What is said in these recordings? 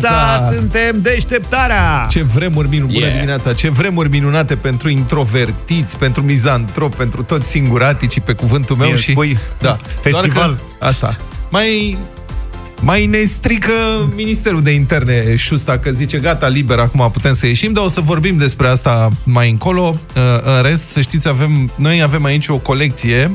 dimineața! Suntem deșteptarea! Ce vremuri minunate, bună Yeah. dimineața! Ce vremuri minunate pentru introvertiți, pentru mizantrop, pentru toți singuraticii pe cuvântul meu Mie și... spui, da. festival. Doar că, asta. Mai mai ne strică Ministerul de Interne șusta că zice gata, liber, acum putem să ieșim, dar o să vorbim despre asta mai încolo. Uh, În rest, să știți, avem, noi avem aici o colecție.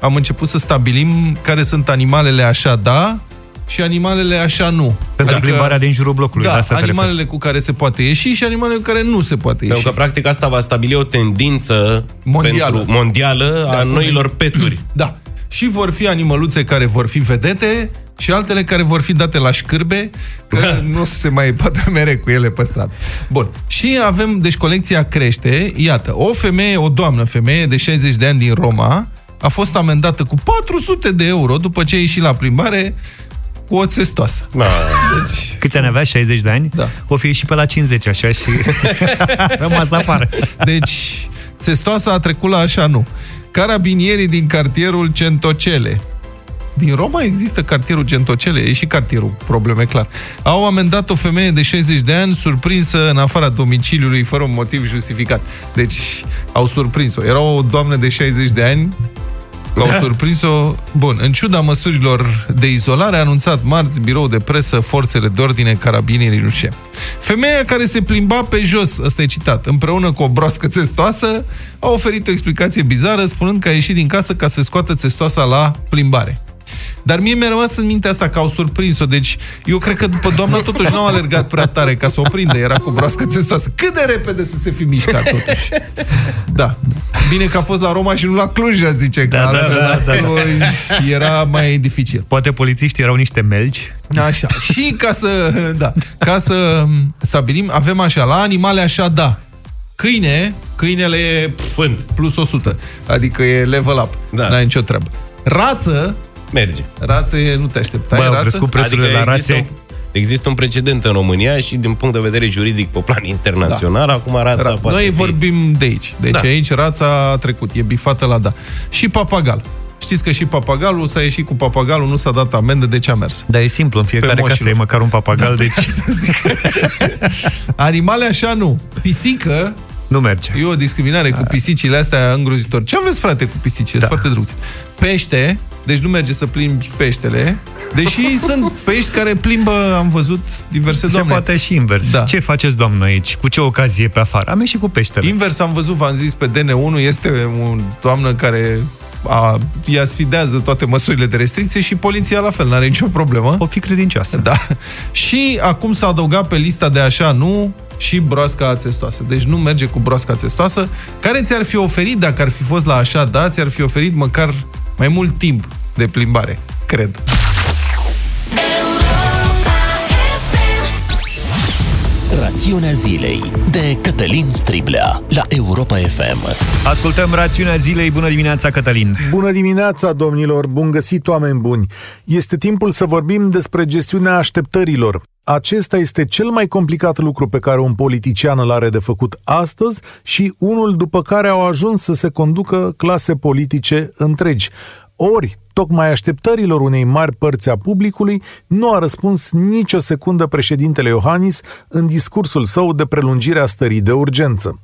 Am început să stabilim care sunt animalele așa da și animalele așa nu. Pentru plimbarea din jurul blocului. la Da, asta te animalele cu care se poate ieși și animalele cu care nu se poate ieși. Pentru că, practic, asta va stabili o tendință Mondială. Pentru, mondială a Da, noilor peturi. Da. Și vor fi animăluțe care vor fi vedete și altele care vor fi date la șcârbe, că nu se mai poate mere cu ele pe stradă. Bun. Și avem, deci colecția crește. Iată, o femeie, o doamnă femeie de 60 de ani din Roma a fost amendată cu 400 de euro după ce a ieșit la plimbare cu oț țestoasă. Da. Deci, Câți ani avea? 60 de ani? Da. O fi și pe la 50, așa, și rămas afară. Deci, țestoasa a trecut la așa nu. Carabinierii din cartierul Centocele. Din Roma există cartierul Centocele, e și cartierul, probleme clar. Au amendat o femeie de 60 de ani surprinsă în afara domiciliului fără un motiv justificat. Deci, au surprins-o. Era o doamnă de 60 de ani Că au surprins-o. Bun, în ciuda măsurilor de izolare, a anunțat marți birou de presă forțele de ordine carabinierii rușe. Femeia care se plimba pe jos, ăsta e citat, împreună cu o broască țestoasă, a oferit o explicație bizară, spunând că a ieșit din casă ca să scoată țestoasa la plimbare. Dar mie mi-a rămas în minte asta că au surprins-o, deci eu cred că după doamna totuși n-au alergat prea tare ca să o prindă, era cu broască țestoasă. Cât de repede să se fi mișcat totuși. Da. Bine că a fost la Roma și nu la Cluj, aș zice, că Da, da, altfel da, da, da. atunci era mai dificil. Poate polițiștii erau niște melci. Așa. Și ca să, da, ca să stabilim, avem așa, la animale așa, da. Câine, câinele e Sfânt. plus 100, adică e level up, Da. n-ai nicio treabă. Rață, Merge. rață e, nu te așteptai, Bă, au rață? crescut prețurile la există, rațe. un, există un precedent în România și din punct de vedere juridic pe plan internațional, da. acum rața Rață. poate Noi fi... vorbim de aici. Deci Da. aici rața a trecut, e bifată la da. Și papagal. Știți că și papagalul s-a ieșit cu papagalul, nu s-a dat amendă, de ce a mers? Dar e simplu, în fiecare casă moșilor. e măcar un papagal, deci Animale așa nu. Pisică, nu merge. e o discriminare cu pisicile astea îngrozitor. Ce aveți, frate, cu pisicile? Da. Sunt foarte drăguțe. Pește, deci nu merge să plimbi peștele, deși sunt pești care plimbă, am văzut, diverse Se doamne. poate și invers. Da. Ce faceți, doamnă, aici? Cu ce ocazie pe afară? Am ieșit cu peștele. Invers am văzut, v-am zis, pe DN1 este o doamnă care a, ea sfidează toate măsurile de restricție și poliția la fel, n-are nicio problemă. O fi credincioasă. Da. Și acum s-a adăugat pe lista de așa nu și broasca țestoasă. Deci nu merge cu broasca țestoasă, care ți-ar fi oferit, dacă ar fi fost la așa, da, ți-ar fi oferit măcar mai mult timp de plimbare, cred. Rațiunea zilei de Cătălin Striblea la Europa FM. Ascultăm rațiunea zilei. Bună dimineața, Cătălin. Bună dimineața, domnilor! Bun găsit, oameni buni! Este timpul să vorbim despre gestiunea așteptărilor. Acesta este cel mai complicat lucru pe care un politician îl are de făcut astăzi și unul după care au ajuns să se conducă clase politice întregi. Ori, tocmai așteptărilor unei mari părți a publicului, nu a răspuns nicio secundă președintele Iohannis în discursul său de prelungire a stării de urgență.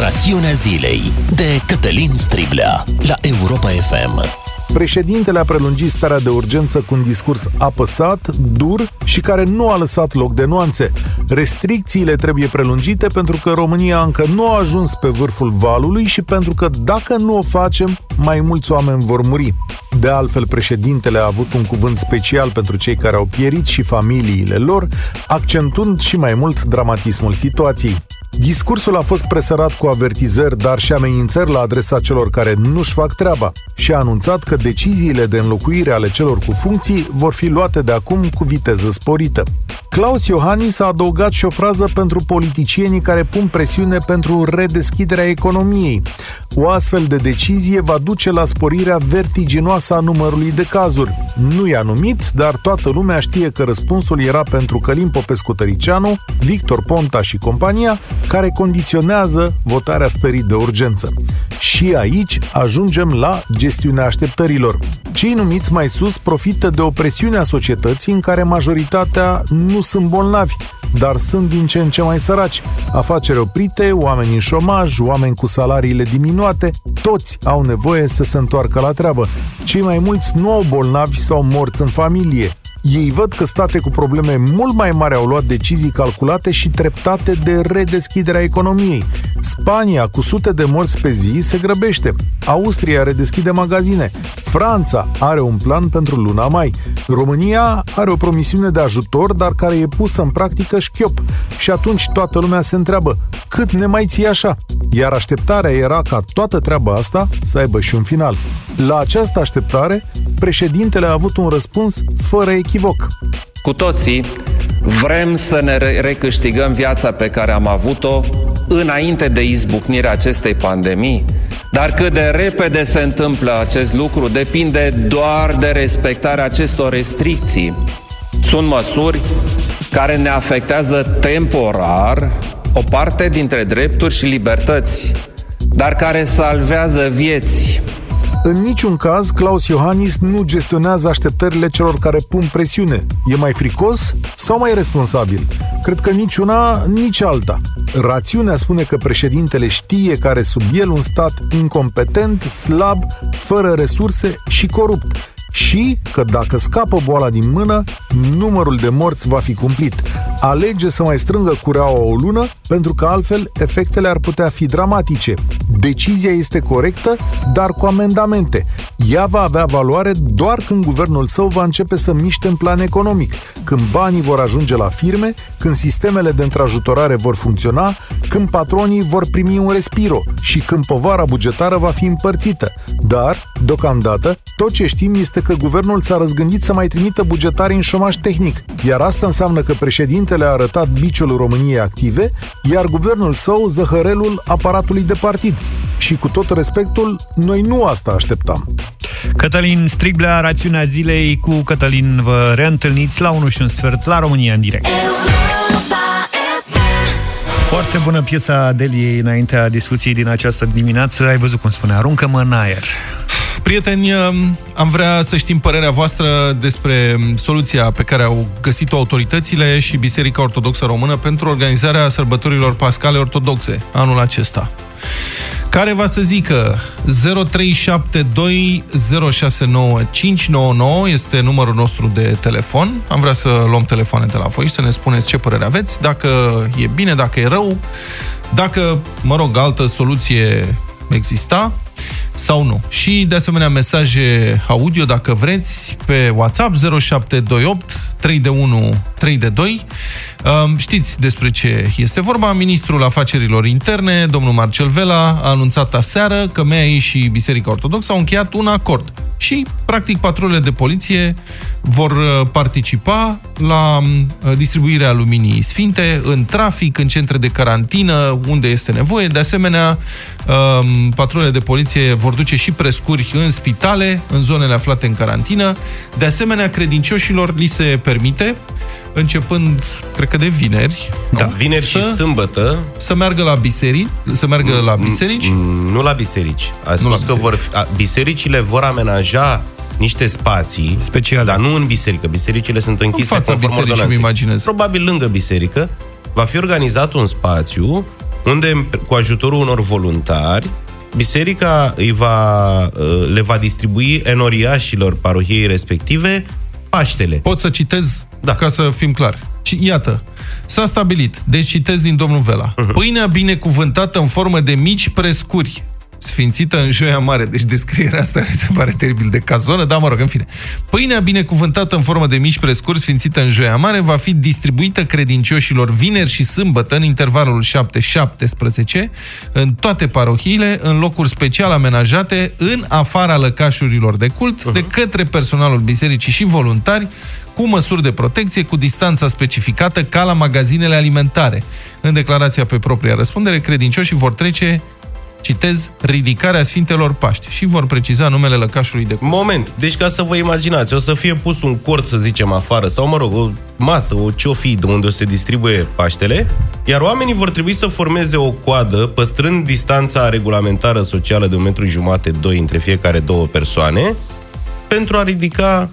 Rațiunea zilei de Cătălin Striblea la Europa FM. Președintele a prelungit starea de urgență cu un discurs apăsat, dur și care nu a lăsat loc de nuanțe. Restricțiile trebuie prelungite pentru că România încă nu a ajuns pe vârful valului și pentru că dacă nu o facem, mai mulți oameni vor muri. De altfel, președintele a avut un cuvânt special pentru cei care au pierit și familiile lor, accentuând și mai mult dramatismul situației. Discursul a fost presărat cu avertizări, dar și amenințări la adresa celor care nu-și fac treaba și a anunțat că deciziile de înlocuire ale celor cu funcții vor fi luate de acum cu viteză sporită. Claus Iohannis a adăugat și o frază pentru politicienii care pun presiune pentru redeschiderea economiei. O astfel de decizie va duce la sporirea vertiginoasă a numărului de cazuri. Nu i-a numit, dar toată lumea știe că răspunsul era pentru Călim Popescu Tăricianu, Victor Ponta și compania, care condiționează votarea stării de urgență. Și aici ajungem la gestiunea așteptărilor. Cei numiți mai sus profită de o presiune a societății în care majoritatea nu sunt bolnavi, dar sunt din ce în ce mai săraci. Afaceri oprite, oameni în șomaj, oameni cu salariile diminuate, toți au nevoie să se întoarcă la treabă. Cei mai mulți nu au bolnavi sau morți în familie. Ei văd că state cu probleme mult mai mari au luat decizii calculate și treptate de redeschiderea economiei. Spania, cu sute de morți pe zi, se grăbește. Austria redeschide magazine. Franța are un plan pentru luna mai. România are o promisiune de ajutor, dar care e pusă în practică șchiop. Și atunci toată lumea se întreabă, cât ne mai ții așa? Iar așteptarea era ca toată treaba asta să aibă și un final. La această așteptare, președintele a avut un răspuns fără echivoc. Cu toții vrem să ne recâștigăm viața pe care am avut-o înainte de izbucnirea acestei pandemii, dar cât de repede se întâmplă acest lucru depinde doar de respectarea acestor restricții. Sunt măsuri care ne afectează temporar o parte dintre drepturi și libertăți, dar care salvează vieți. În niciun caz, Claus Iohannis nu gestionează așteptările celor care pun presiune. E mai fricos sau mai responsabil? Cred că nici una, nici alta. Rațiunea spune că președintele știe că are sub el un stat incompetent, slab, fără resurse și corupt și că dacă scapă boala din mână, numărul de morți va fi cumplit. Alege să mai strângă cureaua o lună, pentru că altfel efectele ar putea fi dramatice. Decizia este corectă, dar cu amendamente. Ea va avea valoare doar când guvernul său va începe să miște în plan economic, când banii vor ajunge la firme, când sistemele de întrajutorare vor funcționa, când patronii vor primi un respiro și când povara bugetară va fi împărțită. Dar, deocamdată, tot ce știm este că guvernul s-a răzgândit să mai trimită bugetari în șomaj tehnic, iar asta înseamnă că președintele a arătat biciul României active, iar guvernul său zăhărelul aparatului de partid. Și cu tot respectul, noi nu asta așteptam. Cătălin Striblea, rațiunea zilei cu Cătălin vă reîntâlniți la 1 și un sfert la România în direct. Foarte bună piesa Deliei înaintea discuției din această dimineață. Ai văzut cum spune, aruncă-mă în aer. Prieteni, um, am vrea să știm părerea voastră despre um, soluția pe care au găsit-o autoritățile și Biserica Ortodoxă Română pentru organizarea sărbătorilor pascale ortodoxe anul acesta. Care va să zică 0372069599 este numărul nostru de telefon. Am vrea să luăm telefoane de la voi și să ne spuneți ce părere aveți, dacă e bine, dacă e rău, dacă, mă rog, altă soluție exista sau nu. Și, de asemenea, mesaje audio, dacă vreți, pe WhatsApp 0728 3 de 1 3 de 2. Știți despre ce este vorba. Ministrul Afacerilor Interne, domnul Marcel Vela, a anunțat aseară că MEAI și Biserica Ortodoxă au încheiat un acord și, practic, patrulele de poliție vor uh, participa la uh, distribuirea luminii sfinte în trafic, în centre de carantină, unde este nevoie. De asemenea, um, patrulele de poliție vor duce și prescuri în spitale, în zonele aflate în carantină. De asemenea, credincioșilor li se permite începând, cred că de vineri. Da, vineri să, și sâmbătă. Să meargă la biserici. Să meargă la biserici. Nu la biserici. A spus că biserici. vor, a, bisericile vor amenaja niște spații speciale, dar nu în biserică. Bisericile sunt închise în fața bisericii, imaginez. Probabil lângă biserică va fi organizat un spațiu unde, cu ajutorul unor voluntari, biserica îi va, le va distribui enoriașilor parohiei respective Paștele. Pot să citez, da. ca să fim clari. Iată, s-a stabilit, deci citez din domnul Vela, uh-huh. pâinea binecuvântată în formă de mici prescuri, sfințită în joia mare. Deci descrierea asta mi se pare teribil de cazonă, dar mă rog, în fine. Pâinea binecuvântată în formă de mici prescuri, sfințită în joia mare, va fi distribuită credincioșilor vineri și sâmbătă, în intervalul 7-17, în toate parohiile, în locuri special amenajate, în afara lăcașurilor de cult, uh-huh. de către personalul bisericii și voluntari, cu măsuri de protecție, cu distanța specificată, ca la magazinele alimentare. În declarația pe propria răspundere, credincioșii vor trece citez, ridicarea Sfintelor Paști. Și vor preciza numele lăcașului de cult. Moment, deci ca să vă imaginați, o să fie pus un cort, să zicem, afară, sau mă rog, o masă, o ciofii de unde o se distribuie Paștele, iar oamenii vor trebui să formeze o coadă, păstrând distanța regulamentară socială de un metru jumate, doi între fiecare două persoane, pentru a ridica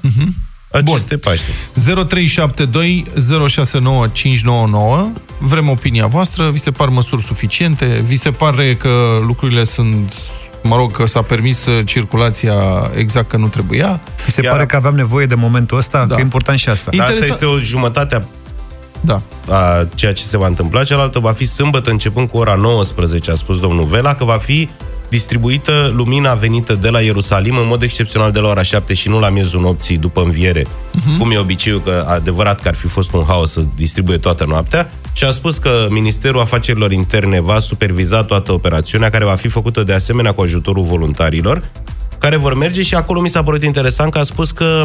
aceste paște. 0372 069599 Vrem opinia voastră, vi se par măsuri suficiente? Vi se pare că lucrurile sunt mă rog, că s-a permis uh, circulația exact că nu trebuia? Mi se Iar- pare că aveam nevoie de momentul ăsta, Da. că e important și asta. Dar asta Interesa- este o jumătate a Da. a ceea ce se va întâmpla. Cealaltă va fi sâmbătă începând cu ora 19, a spus domnul Vela, că va fi distribuită lumina venită de la Ierusalim în mod excepțional de la ora 7 și nu la miezul nopții după înviere, uh-huh. cum e obiceiul, că adevărat că ar fi fost un haos să distribuie toată noaptea, și a spus că Ministerul Afacerilor Interne va superviza toată operațiunea, care va fi făcută de asemenea cu ajutorul voluntarilor, care vor merge și acolo mi s-a părut interesant că a spus că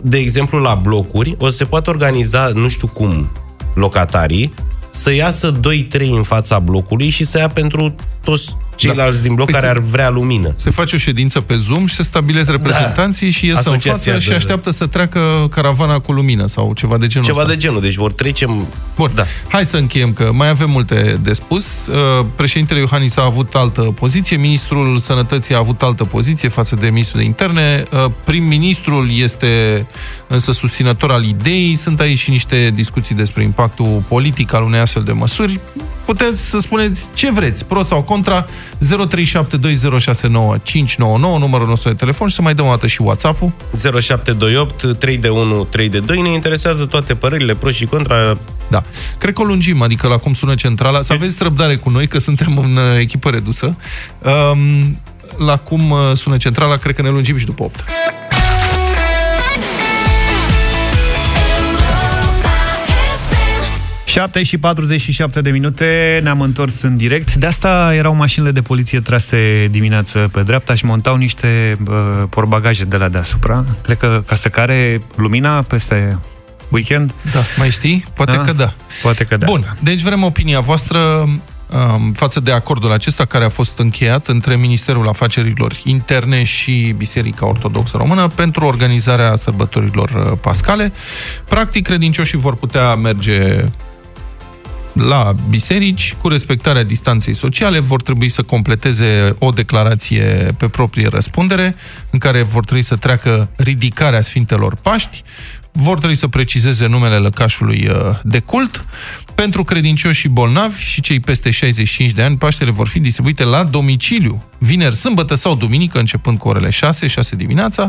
de exemplu, la blocuri, o să se poate organiza, nu știu cum, locatarii, să iasă 2-3 în fața blocului și să ia pentru toți ceilalți da. din bloc Păi care se- ar vrea lumină. Se face o ședință pe Zoom și se stabilesc reprezentanții și ies în Asociația față și de- așteaptă să treacă caravana cu lumină sau ceva de genul Ceva ăsta. de genul, deci vor trece... Bun, Da. hai să încheiem, că mai avem multe de spus. Uh, Președintele Iohannis a avut altă poziție, Ministrul Sănătății a avut altă poziție față de Ministrul de Interne, Uh, prim-ministrul este însă susținător al ideii, sunt aici și niște discuții despre impactul politic al unei astfel de măsuri. Puteți să spuneți ce vreți, pro sau contra, 0372069599, numărul nostru de telefon și să mai dăm o dată și WhatsApp-ul. 0728 3 de 1 3 de 2 ne interesează toate părerile, pro și contra. Da. Cred că o lungim, adică la cum sună centrala. Să aveți răbdare cu noi, că suntem în uh, echipă redusă. Um, la cum uh, sună centrala, cred că ne lungim și după 8. 7 și 47 de minute, ne-am întors în direct. De asta erau mașinile de poliție trase dimineață pe dreapta și montau niște uh, porbagaje de la deasupra. Cred că ca să care lumina peste weekend. Da, mai știi? Poate Da? că da. Poate că de Bun, asta. deci vrem opinia voastră um, față de acordul acesta care a fost încheiat între Ministerul Afacerilor Interne și Biserica Ortodoxă Română pentru organizarea sărbătorilor uh, pascale. Practic, credincioșii vor putea merge la biserici, cu respectarea distanței sociale, vor trebui să completeze o declarație pe proprie răspundere, în care vor trebui să treacă ridicarea Sfintelor Paști, vor trebui să precizeze numele lăcașului uh, de cult. Pentru credincioși și bolnavi și cei peste 65 de ani, Paștele vor fi distribuite la domiciliu, vineri, sâmbătă sau duminică, începând cu orele 6, 6 dimineața.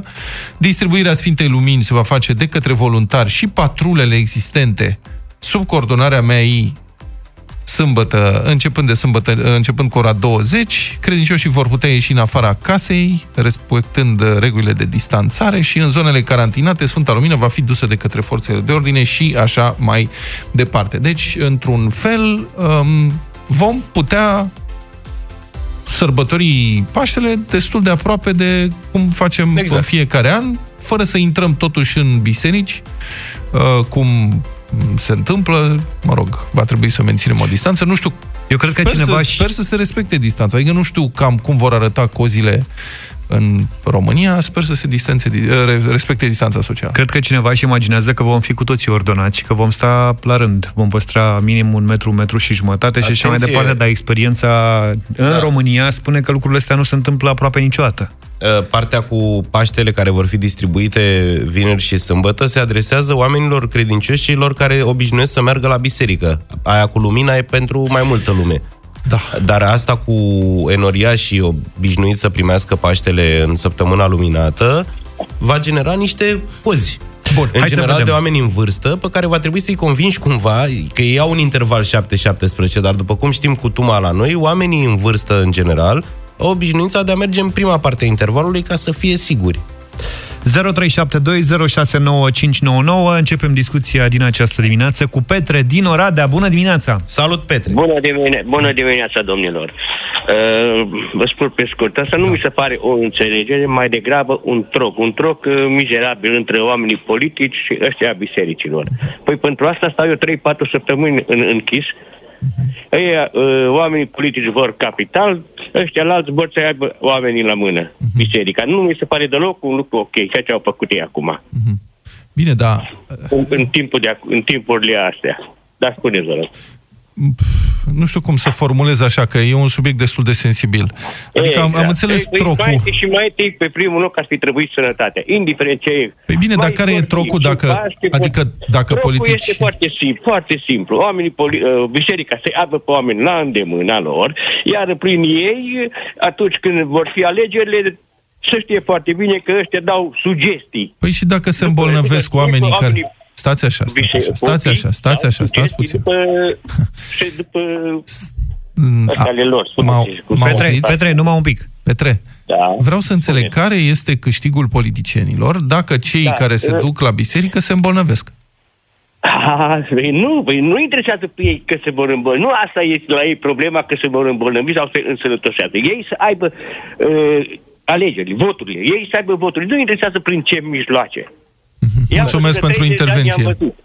Distribuirea Sfintei Lumini se va face de către voluntari și patrulele existente sub coordonarea MEI sâmbătă, începând de sâmbătă, începând cu ora 20, credincioșii vor putea ieși în afara casei, respectând uh, regulile de distanțare și în zonele carantinate, Sfânta Lumină va fi dusă de către forțele de ordine și așa mai departe. Deci, într-un fel, um, vom putea sărbători Paștele destul de aproape de cum facem exact. Exact. în fiecare an, fără să intrăm totuși în biserici, uh, cum se întâmplă, mă rog, va trebui să menținem o distanță. Nu știu, Eu cred că sper, cineva să, și... sper să se respecte distanța. Adică nu știu cam cum vor arăta cozile în România, sper să se distanțe, re- respecte distanța socială. Cred că cineva își imaginează că vom fi cu toții ordonați și că vom sta la rând. Vom păstra minim un metru, un metru și jumătate și așa mai Atenție! departe, dar experiența în Da. România spune că lucrurile astea nu se întâmplă aproape niciodată. Uh, Partea cu Paștele care vor fi distribuite vineri și sâmbătă se adresează oamenilor credincioși, celor care obișnuiesc să meargă la biserică. Aia cu lumina e pentru mai multă lume. Da. Dar asta cu enoria și obișnuit să primească Paștele în săptămâna luminată va genera niște cozi. Bun, în hai să general vedem. de oameni în vârstă, pe care va trebui să-i convingi cumva că ei au un interval 7-17, dar după cum știm cu tuma la noi, oamenii în vârstă în general au obișnuința de a merge în prima parte a intervalului ca să fie siguri. 0372069599 Începem discuția din această dimineață cu Petre din Oradea. Bună dimineața! Salut, Petre! Bună, dimine- bună dimineața, domnilor! Uh, vă spun pe scurt, asta nu mi se pare o înțelegere, mai degrabă un troc. Un troc uh, mizerabil între oamenii politici și ăștia bisericilor. Păi pentru asta stau eu 3-4 săptămâni în, închis. Ei, uh, oamenii politici vor capital, ăștia alți vor să aibă oamenii la mână, biserica. Nu mi se pare deloc un lucru ok, ceea ce au făcut ei acum, Bine, da. în, în, timpul de, ac- în timpurile astea. Dar spuneți, vă rog. Nu știu cum să formulez așa, că e un subiect destul de sensibil. Adică am, am înțeles Păi, trocul. Mai întâi și mai întâi, pe primul loc, ar fi trebuit sănătatea, indiferent ce e. Păi bine, dar Mai care e sportiv, trocul și dacă- basket, adică dacă trocul politici- este foarte simplu, foarte simplu. Oamenii, poli- uh, biserica să aibă pe oameni la îndemâna lor, iar prin ei, atunci când vor fi alegerile, să știe foarte bine că ăștia dau sugestii. Păi și dacă se După- îmbolnăvesc după- oamenii după care... oamenii- Stați așa, stați așa, Biserica, stați copii așa, stați dau așa, stați sugestii puțin. După, și după Mm, ăsta ale lor, M-au- spuneți, cu- m-au Petre, auziți? Petre, numai un pic. Petre, Da. vreau să înțeleg Spune. care este câștigul politicienilor dacă cei Da, care se uh, duc la biserică se îmbolnăvesc. Ah, păi nu, păi nu interesează pe ei că se vor îmbolnăvi. Nu asta este la ei problema că se vor îmbolnăvi sau se însănătoșează. Ei să aibă uh, alegerile, voturile. Ei să aibă voturile. Nu interesează prin ce mijloace. Iar Mulțumesc că pentru 30 de ani intervenție. am văzut.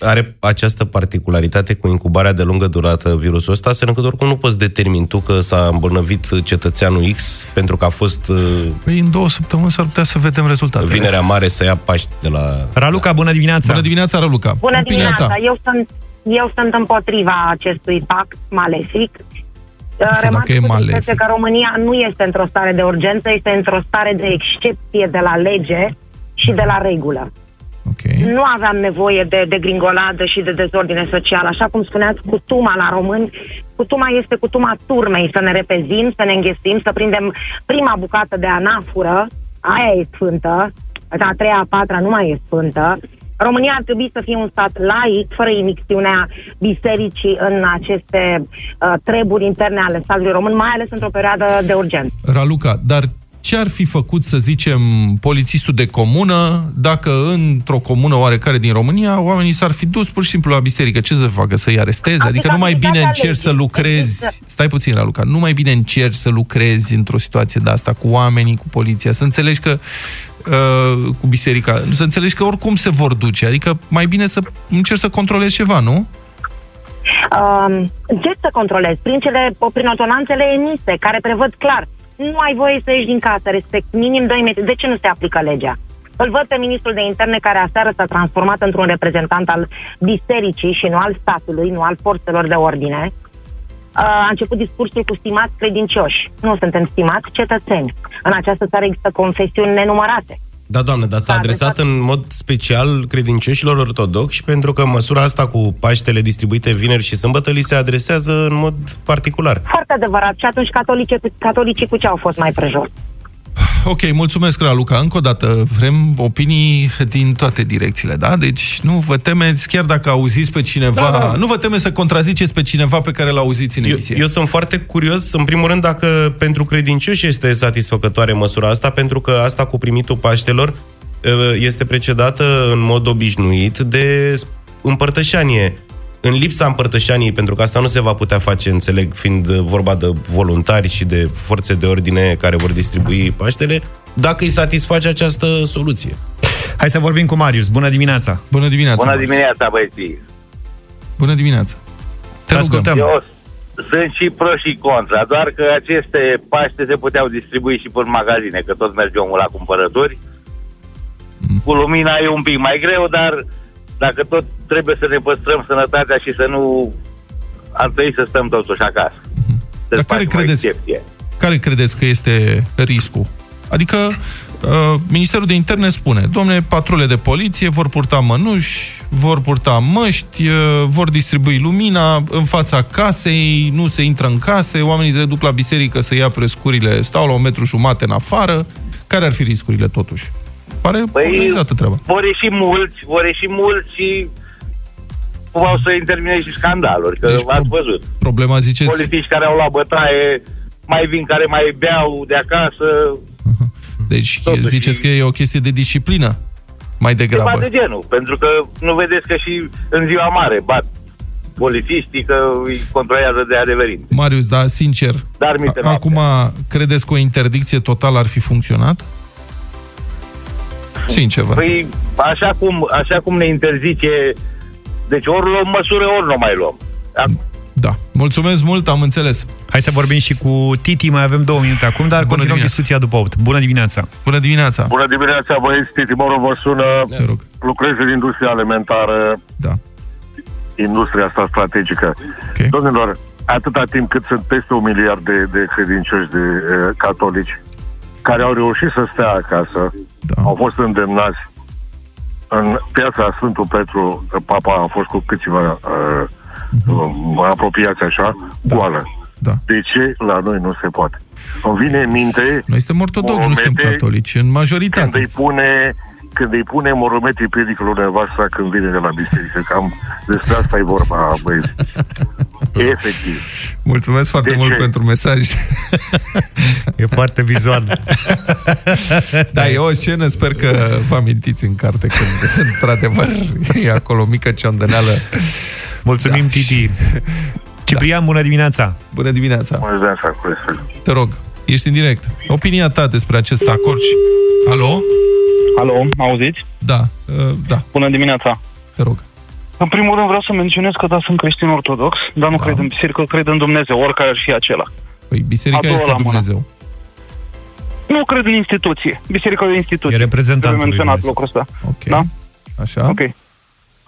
Are această particularitate cu incubarea de lungă durată virusul ăsta, astfel încât oricum nu poți determini tu că s-a îmbolnăvit cetățeanul X pentru că a fost uh, Păi în două săptămâni s-ar putea să vedem rezultatele. vinerea mare să ia Paști de la... Raluca, bună dimineața! Bună dimineața, Raluca. Bună Opinia dimineața! ta. Eu sunt, eu sunt împotriva acestui pact malefic. Asta Remarc dacă e cu malefic. tristețe că România nu este într-o stare de urgență, este într-o stare de excepție de la lege și de la regulă. Ok. Nu aveam nevoie de, de gringoladă și de dezordine socială. Așa cum spuneați, cutuma la români, cutuma este cutuma turmei, să ne repezim, să ne înghesim, să prindem prima bucată de anafură, aia e sfântă, a treia, a patra nu mai e sfântă. România ar trebui să fie un stat laic, fără imixtiunea bisericii în aceste uh, treburi interne ale statului român, mai ales într-o perioadă de urgență. Raluca, dar ce ar fi făcut, să zicem, polițistul de comună dacă într-o comună oarecare din România oamenii s-ar fi dus pur și simplu la biserică? Ce să facă? Să-i aresteze? Adică nu mai bine Aplicabilitatea încerci să legii. lucrezi... Există- Stai puțin, Raluca. Nu mai bine încerci să lucrezi într-o situație de asta cu oamenii, cu poliția, să înțelegi că uh, cu biserica, să înțelegi că oricum se vor duce. Adică mai bine să încerci să controlezi ceva, nu? Um, ce să controlezi? Prin, cele, prin ordonanțele emise, care prevăd clar, nu ai voie să ieși din casă, respect minim 2 metri. De ce nu se aplică legea? Îl văd pe ministrul de interne care aseară s-a transformat într-un reprezentant al bisericii și nu al statului, nu al forțelor de ordine. Uh, a început discursul cu stimați credincioși. Nu suntem stimați cetățeni. În această țară există confesiuni nenumărate. Da, doamne, dar s-a Da, adresat de fapt- în mod special credincioșilor ortodoxi pentru că măsura asta cu Paștele distribuite vineri și sâmbătă li se adresează în mod particular. Foarte adevărat. Și atunci catolice, catolicii cu ce au fost mai prejos? Ok, mulțumesc, Raluca. Încă o dată, vrem opinii din toate direcțiile, da? Deci nu vă temeți, chiar dacă auziți pe cineva, Da, da. nu vă temeți să contraziceți pe cineva pe care l-auziți în Eu, emisie. eu sunt foarte curios, în primul rând, dacă pentru credincioși este satisfăcătoare măsura asta, pentru că asta cu primitul Paștelor uh, este precedată în mod obișnuit de împărtășanie. În lipsa împărtășaniei, pentru că asta nu se va putea face, înțeleg, fiind vorba de voluntari și de forțe de ordine care vor distribui Paștele, dacă îi satisface această soluție. Hai să vorbim cu Marius. Bună dimineața! Bună dimineața! Bună dimineața, băieții! Bună dimineața! Te Te rugăm. ascultăm. Eu sunt și pro și contra, doar că aceste paște se puteau distribui și prin magazine, că tot merge omul la cumpărături. Cu lumina e un pic mai greu, dar dacă tot trebuie să ne păstrăm sănătatea și să nu... Ar trebui să stăm totuși acasă. Să Dar care facem o credeți? excepție. Care credeți că este riscul? Adică uh, Ministerul de Interne spune, domne, patrule de poliție vor purta mănuși, vor purta măști, uh, vor distribui lumina în fața casei, nu se intră în case, oamenii se duc la biserică să ia prescurile, stau la un metru jumate în afară. Care ar fi riscurile totuși? Pare Păi, organizată treaba. vor ieși mulți, vor ieși mulți și au să intervine și scandaluri, că Deci, deci, ați pro- văzut. Problema, ziceți, Politici care au luat bătaie, mai vin care mai beau de acasă, deci totuși- ziceți că e o chestie de disciplină mai ceva degrabă. de genul. Pentru că nu vedeți că și în ziua mare bat polițiștii că îi controlează de adevărin. Marius, da, sincer, Dar minte a- acum credeți că o interdicție totală ar fi funcționat? Sincer, vă. Păi așa cum, așa cum ne interzice, deci ori luăm măsură, ori nu mai luăm. Ac- Da. Mulțumesc mult, am înțeles. Hai să vorbim și cu Titi, mai avem două minute acum, dar Bună continuăm dimineața. discuția după 8. Bună dimineața! Bună dimineața. Bună dimineața, băieți, Timoru vă sună, Te rog. lucrez în industria alimentară. Da. industria asta strategică. Ok. Domnilor, atâta timp cât sunt peste un miliard de, de credincioși de uh, catolici care au reușit să stea acasă, Da. au fost îndemnați în piața Sfântul Petru, papa a fost cu câțiva uh, uh, apropiați așa, goală. Da. De ce la noi nu se poate? Îmi vine în minte Noi suntem ortodoxi, nu suntem Morumente, catolici, în când majoritate. îi pune când îi pune moromete piedicul lui nevasta când vine de la biserică. Cam despre asta e vorba, băieți. Efectiv. Mulțumesc foarte De mult ce? pentru mesaj. E foarte vizual. Da, e o scenă, sper că vă amintiți în carte când, într-adevăr, e acolo o mică ciondăneală. Mulțumim, Da. Titi. Ciprian, bună dimineața! Bună dimineața! Mulțumesc de asta, cu respect. Te rog, ești în direct. Opinia ta despre acest acord și... Alo? Alo, mă auziți? Da, uh, da, Bună dimineața. te rog. În primul rând vreau să menționez că da, sunt creștin ortodox, dar nu Da. cred în biserică, cred în Dumnezeu, oricare ar fi acela. Păi, A biserica doua este la mână. Dumnezeu. Nu cred în instituție. Biserica e o instituție. E reprezentantul Trebuie lui menționat Dumnezeu. lucrul ăsta. Ok. Da? Așa? Ok.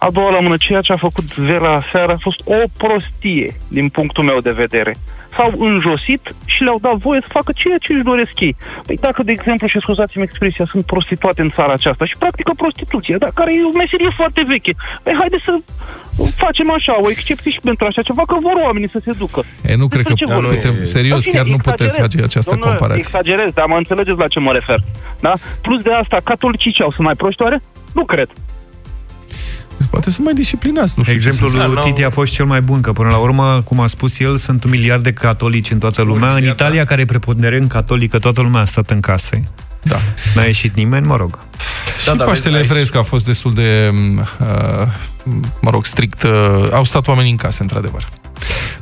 A doua la mână, ceea ce a făcut Vera seara a fost o prostie, din punctul meu de vedere. S-au înjosit și le-au dat voie să facă ceea ce își doresc ei. Păi dacă, de exemplu, și scuzați-mi expresia, sunt prostituate în țara aceasta și practică prostituție, dar care e o meserie foarte veche, păi haide să facem așa, o excepție și pentru așa ceva, că vor oamenii să se ducă. E, nu cred că Despre ce vorbim? putem, serios, În fine, chiar nu puteți exagerez. face această Domnule, comparație. Exagerez, dar mă înțelegeți la ce mă refer. Da? Plus de asta, catolicii ce au, sunt mai proști oare? Nu cred. Poate să mai disciplinați, nu știu ce Exemplul să zic. lui Titi a fost cel mai bun, că până la urmă, cum a spus el, sunt un miliard de catolici în toată lumea. În miliard, Italia, care e preponderent catolică, toată lumea a stat în casă. Da. N-a ieșit nimeni, mă rog. și da, Paștele vezi, evresc a fost destul de, uh, mă rog, strict. Uh, au stat oamenii în case, într-adevăr.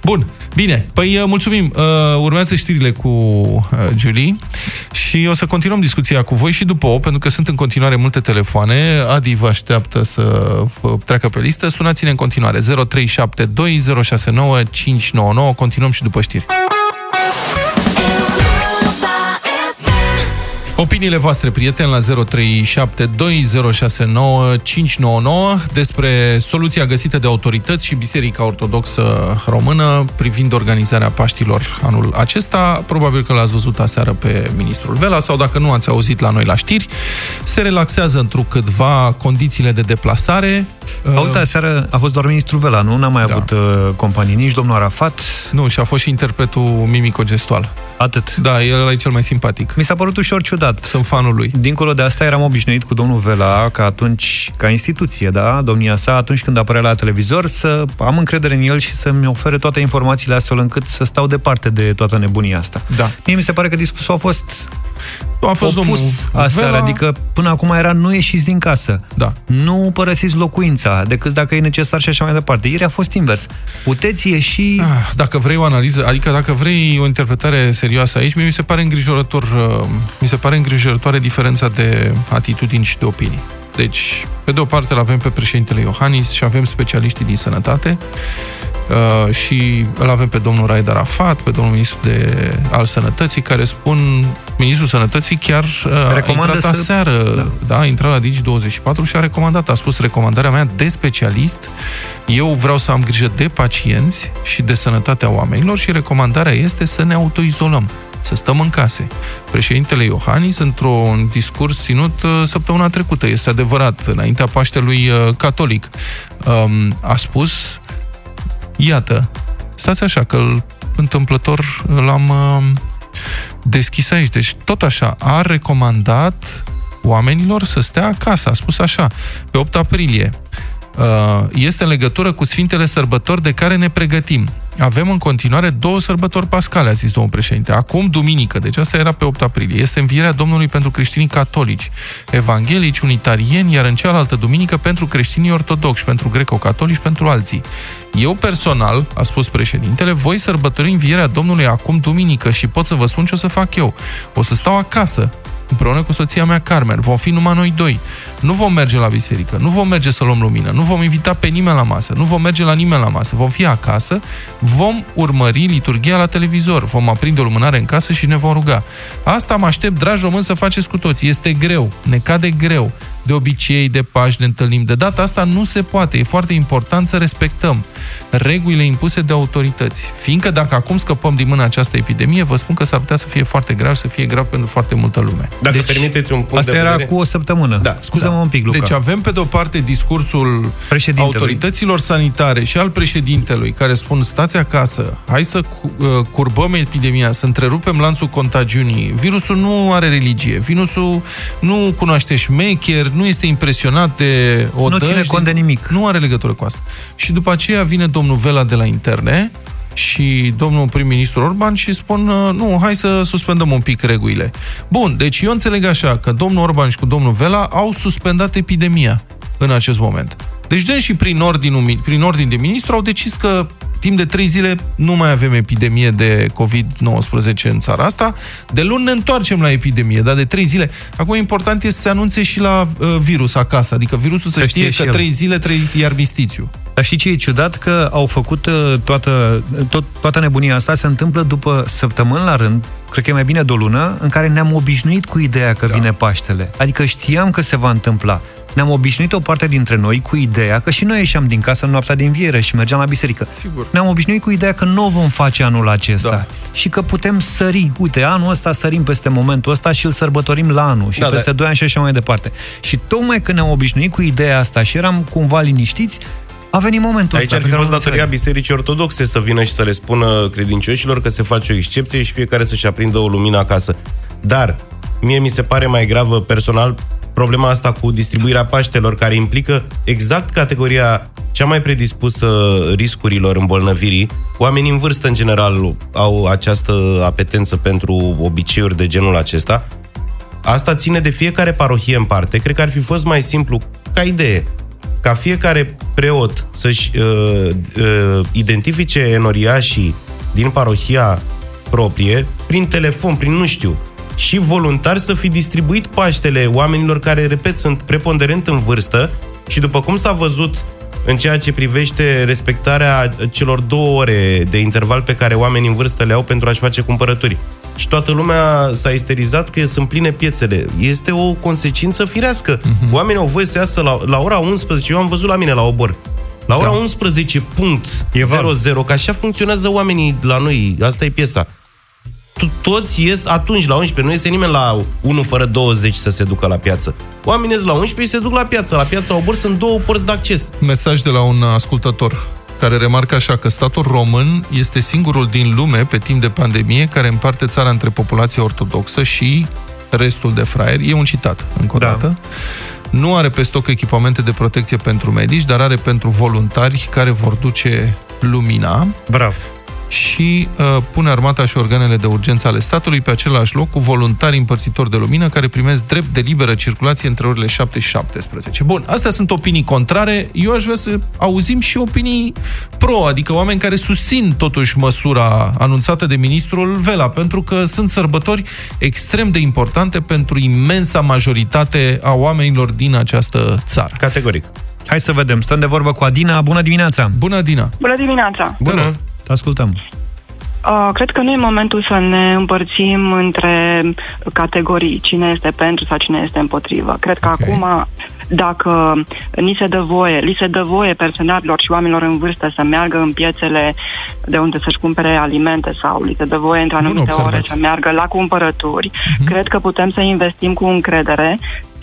Bun, bine, păi uh, mulțumim. Uh, urmează știrile cu uh, Julie și o să continuăm discuția cu voi și după o, pentru că sunt în continuare multe telefoane. Adi vă așteaptă să vă treacă pe listă. Sunați-ne în continuare 0372069599. Continuăm și după știri. Opiniile voastre, prieteni, la 0372069599 despre soluția găsită de autorități și Biserica Ortodoxă Română privind organizarea Paștilor anul acesta. Probabil că l-ați văzut aseară pe ministrul Vela sau dacă nu ați auzit la noi la știri, se relaxează întrucâtva condițiile de deplasare. Auzi, aseară a fost doar ministrul Vela, nu? N-a mai Da. avut uh, companie, nici domnul Arafat. Nu, și a fost și interpretul mimico-gestual. Atât. Da, el e cel mai simpatic. Mi s-a părut ușor ciudat. Sunt fanul lui. Dincolo de asta eram obișnuit cu domnul Vela ca atunci, ca instituție, da, domnia sa, atunci când apărea la televizor, să am încredere în el și să-mi ofere toate informațiile astfel încât să stau departe de toată nebunia asta. Da. Mie mi se pare că discursul a fost A fost opus domnul aseară, Vela. adică până acum era nu ieșiți din casă, Da. nu părăsiți locuința, decât dacă e necesar și așa mai departe. Ieri a fost invers. Puteți ieși... Ah, Dacă vrei o analiză, adică dacă vrei o interpretare serioasă aici, mie mi se pare îngrijorător, uh, mi se pare îngrijorătoare diferența de atitudini și de opinii. Deci, pe de o parte, îl avem pe președintele Iohannis și avem specialiștii din sănătate uh, și îl avem pe domnul Raed Arafat, pe domnul ministru de, al sănătății, care spun, ministrul sănătății chiar uh, a Recomandă intrat să- aseară, da. da, a intrat la Digi24 și a recomandat, a spus recomandarea mea de specialist, eu vreau să am grijă de pacienți și de sănătatea oamenilor și recomandarea este să ne autoizolăm să stăm în case. Președintele Iohannis, într-un discurs ținut uh, săptămâna trecută, este adevărat, înaintea Paștelui uh, Catolic, um, a spus Iată, stați așa, că îl, întâmplător l-am uh, deschis aici. Deci, tot așa, a recomandat oamenilor să stea acasă. A spus așa, pe 8 aprilie, uh, este în legătură cu Sfintele Sărbători de care ne pregătim. Avem în continuare două sărbători pascale, a zis domnul președinte. Acum, duminică, deci asta era pe 8 aprilie, este învierea Domnului pentru creștinii catolici, evanghelici, unitarieni, iar în cealaltă duminică pentru creștinii ortodoxi, pentru greco-catolici, pentru alții. Eu personal, a spus președintele, voi sărbători învierea Domnului acum duminică și pot să vă spun ce o să fac eu. O să stau acasă, împreună cu soția mea Carmen. Vom fi numai noi doi. Nu vom merge la biserică, nu vom merge să luăm lumină, nu vom invita pe nimeni la masă, nu vom merge la nimeni la masă. Vom fi acasă, vom urmări liturghia la televizor, vom aprinde o lumânare în casă și ne vom ruga. Asta mă aștept, dragi români, să faceți cu toți. Este greu, ne cade greu. De obicei, de pași, de întâlnim. De data asta nu se poate. E foarte important să respectăm regulile impuse de autorități. Fiindcă dacă acum scăpăm din mână această epidemie, vă spun că s-ar putea să fie foarte grav, să fie grav pentru foarte multă lume. Dacă deci, permiteți un punct Asta de era vedere... cu o săptămână. Da. Scuză-mă Da. un pic, Luca. Deci avem pe de o parte discursul Președintelui. autorităților sanitare și al președintelui care spun stați acasă, hai să cu- uh, curbăm epidemia, să întrerupem lanțul contagiunii. Virusul nu are religie, virusul nu cunoaște șmecher, nu este impresionat de o Nu ține cont de nimic. Nu are legătură cu asta. Și după aceea vine domnul Vela de la interne și domnul prim-ministru Orban și spun, uh, nu, hai să suspendăm un pic regulile. Bun, deci eu înțeleg așa, că domnul Orban și cu domnul Vela au suspendat epidemia în acest moment. Deci, deci și prin, ordinul, prin ordin de ministru au decis că timp de trei zile nu mai avem epidemie de COVID-19 în țara asta. De luni ne întoarcem la epidemie, dar de trei zile. Acum important este să se anunțe și la uh, virus acasă, adică virusul să, Să știe, știe și că el. trei zile, trei armistițiu. Dar știi ce e ciudat? Că au făcut uh, toată, tot, toată nebunia asta se întâmplă după săptămâni la rând, cred că e mai bine de o lună, în care ne-am obișnuit cu ideea că da. vine Paștele. Adică știam că se va întâmpla. Ne-am obișnuit o parte dintre noi cu ideea că și noi ieșeam din casă în noaptea de înviere și mergeam la biserică. Sigur. Ne-am obișnuit cu ideea că nu o vom face anul acesta Da. și că putem sări. Uite, anul ăsta sărim peste momentul ăsta și îl sărbătorim la anul și Da, da, peste da. 2 ani și așa mai departe. Și tocmai când ne-am obișnuit cu ideea asta și eram cumva liniștiți, a venit momentul Aici ăsta. ar fi pe care fost nu datoria înțeleg. Bisericii Ortodoxe să vină și să le spună credincioșilor că se face o excepție și fiecare să-și aprindă o lumină acasă. Dar, mie mi se pare mai gravă personal problema asta cu distribuirea Paștelor, care implică exact categoria cea mai predispusă riscurilor îmbolnăvirii. Oamenii în vârstă, în general, au această apetență pentru obiceiuri de genul acesta. Asta ține de fiecare parohie în parte. Cred că ar fi fost mai simplu, ca idee, ca fiecare preot să-și uh, uh, identifice enoriașii din parohia proprie, prin telefon, prin nu știu, și voluntar să fi distribuit Paștele oamenilor care, repet, sunt preponderent în vârstă și după cum s-a văzut în ceea ce privește respectarea celor două ore de interval pe care oamenii în vârstă le au pentru a-și face cumpărături. Și toată lumea s-a isterizat că sunt pline piețele. Este o consecință firească. Uh-huh. Oamenii au voie să iasă la, la ora 11. Eu am văzut la mine la obor. La ora Da. 11 punct E val. 00, că așa funcționează oamenii la noi. Asta e piesa. Tu- Toți ies atunci la 11. Nu iese nimeni la 1 fără 20 să se ducă la piață. Oamenii ies la 11 și se duc la piață. La piața Obor sunt două porți de acces. Mesaj de la un ascultător care remarcă așa că statul român este singurul din lume pe timp de pandemie care împarte țara între populația ortodoxă și restul de fraieri. E un citat, încă o Da. dată. Nu are pe stoc echipamente de protecție pentru medici, dar are pentru voluntari care vor duce lumina Bravo. Și uh, pune armata și organele de urgență ale statului pe același loc cu voluntari împărțitori de lumină care primesc drept de liberă circulație între orele 7 și 17. Bun, astea sunt opinii contrare. Eu aș vrea să auzim și opinii pro, adică oameni care susțin totuși măsura anunțată de ministrul Vela, pentru că sunt sărbători extrem de importante pentru imensa majoritate a oamenilor din această țară. Categoric. Hai să vedem. Stăm de vorbă cu Adina. Bună dimineața! Bună, Adina! Bună dimineața! Bună! Te ascultăm. Uh, cred că nu e momentul să ne împărțim între categorii, cine este pentru sau cine este împotrivă. Cred că Ok. acum, dacă ni se dă voie, li se dă voie personalilor și oamenilor în vârstă să meargă în piețele de unde să-și cumpere alimente sau li se dă voie între Bună anumite ore observație. să meargă la cumpărături, cred că putem să investim cu încredere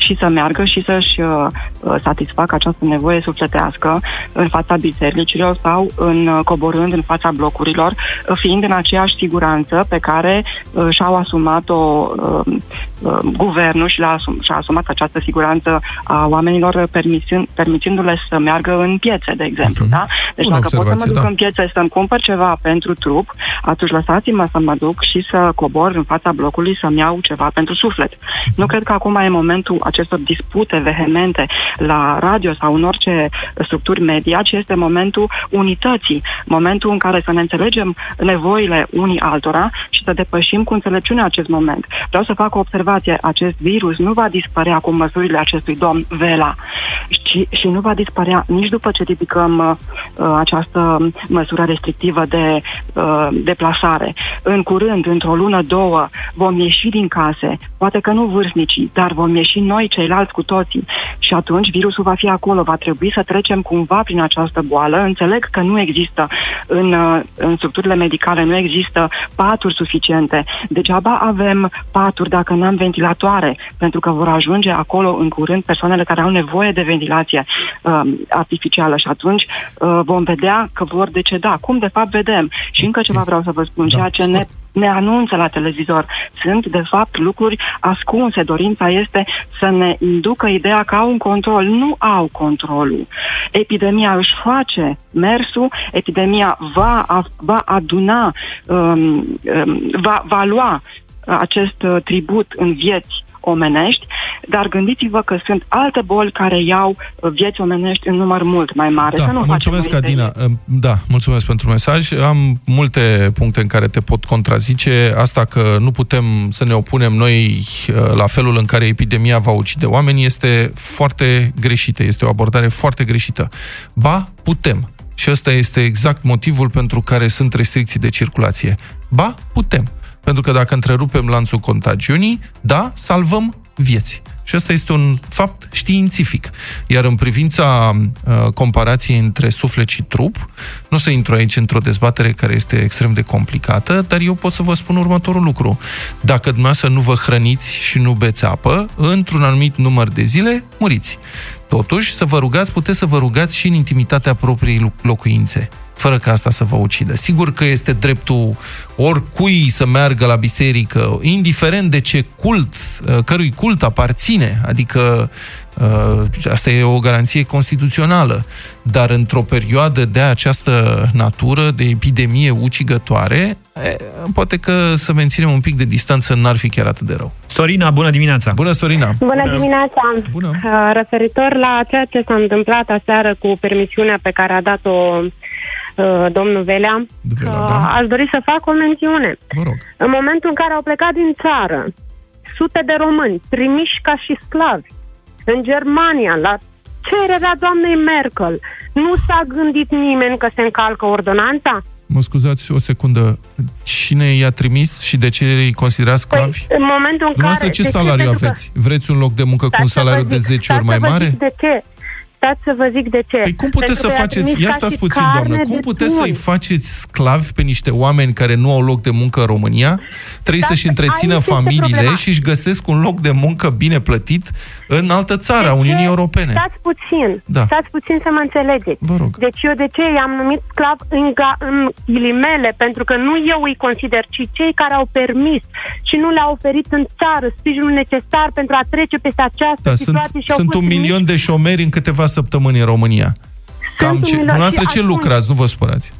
și să meargă și să-și uh, uh, satisfacă această nevoie sufletească în fața bisericilor sau în uh, coborând în fața blocurilor, uh, fiind în aceeași siguranță pe care uh, și-au asumat-o uh, uh, guvernul și, l-a asum- și-a asumat această siguranță a oamenilor uh, permițând, permițându-le să meargă în piețe, de exemplu. Mhm. Da? Deci Bună dacă pot să mă observație, duc da. în piețe să-mi cumpăr ceva pentru trup, atunci lăsați-mă să mă duc și să cobor în fața blocului să-mi iau ceva pentru suflet. Nu cred că acum e momentul acestor dispute vehemente la radio sau în orice structuri media, ci este momentul unității, momentul în care să ne înțelegem nevoile unii altora și să depășim cu înțelepciune acest moment. Vreau să fac o observație. Acest virus nu va dispărea cu măsurile acestui domn Vela, ci și, și nu va dispărea nici după ce ridicăm uh, uh, această măsură restrictivă de uh, deplasare. În curând, într-o lună, două, vom ieși din case, poate că nu vârstnicii, dar vom ieși noi ceilalți cu toții și atunci virusul va fi acolo, va trebui să trecem cumva prin această boală. Înțeleg că nu există în, uh, în structurile medicale, nu există paturi suficiente. Degeaba avem paturi dacă nu am ventilatoare, pentru că vor ajunge acolo în curând persoanele care au nevoie de ventilație uh, artificială și atunci uh, vom vedea că vor deceda. Cum de fapt vedem? Și încă ceva vreau să vă spun, Da, ceea ce scurt. ne ne anunță la televizor. Sunt, de fapt, lucruri ascunse. Dorința este să ne inducă ideea că au un control. Nu au controlul. Epidemia își face mersul, epidemia va, a- va aduna, um, um, va, va lua acest uh, tribut în vieți omenești, dar gândiți-vă că sunt alte boli care iau uh, vieți omenești în număr mult mai mare. Da, să nu mulțumesc, facem o Adina. Da, mulțumesc pentru mesaj. Am multe puncte în care te pot contrazice. Asta că nu putem să ne opunem noi uh, la felul în care epidemia va ucide oameni este foarte greșită. Este o abordare foarte greșită. Ba, putem. Și ăsta este exact motivul pentru care sunt restricții de circulație. Ba, putem. Pentru că dacă întrerupem lanțul contagiunii, da, salvăm vieți. Și ăsta este un fapt științific. Iar în privința uh, comparației între suflet și trup, nu o să intru aici într-o dezbatere care este extrem de complicată, dar eu pot să vă spun următorul lucru. Dacă dumneavoastră nu vă hrăniți și nu beți apă, într-un anumit număr de zile, muriți. Totuși, să vă rugați, puteți să vă rugați și în intimitatea propriei lo- locuințe fără ca asta să vă ucidă. Sigur că este dreptul oricui să meargă la biserică, indiferent de ce cult, uh, cărui cult aparține, adică uh, asta e o garanție constituțională, dar într-o perioadă de această natură, de epidemie ucigătoare, e, poate că să menținem un pic de distanță n-ar fi chiar atât de rău. Sorina, bună dimineața! Bună, Sorina! Bună dimineața! Bună. Uh, Referitor la ceea ce s-a întâmplat aseară cu permisiunea pe care a dat-o uh, domnul Velea, Velea, uh, da. aș dori să fac o mențiune. Vă rog. În momentul în care au plecat din țară sute de români trimiși ca și sclavi în Germania, la cererea doamnei Merkel, nu s-a gândit nimeni că se încalcă ordonanța? Mă scuzați o secundă. Cine i-a trimis și de ce îi considerați sclavi? În momentul în Dumneavoastră care... ce de salariu Pentru că- aveți? Vreți un loc de muncă cu un Stați să vă salariu de zic- 10 ori stați mai să vă mare? Zic de ce. Stați să vă zic de ce. Păi cum puteți să Pentru că i-a faceți, trimis ia ca stați și puțin, doamnă, carne cum de puteți tun. să-i faceți sclavi pe niște oameni care nu au loc de muncă în România, trebuie Stați, să-și întrețină aici este familiile problema. și își găsesc un loc de muncă bine plătit în altă țară a De Uniunii ce? Europene. Stați puțin, Da. stați puțin să mă înțelegeți. Vă rog. Deci eu de ce i-am numit sclav în, ga- în ghilimele? Pentru că nu eu îi consider, ci cei care au permis și nu le-au oferit în țară sprijinul necesar pentru a trece peste această Da, sunt, situație și au sunt fost un milion de șomeri în câteva săptămâni în România. Cam un ce, milion. dumneavoastră Și ce atunci- lucrați? Nu vă spărați.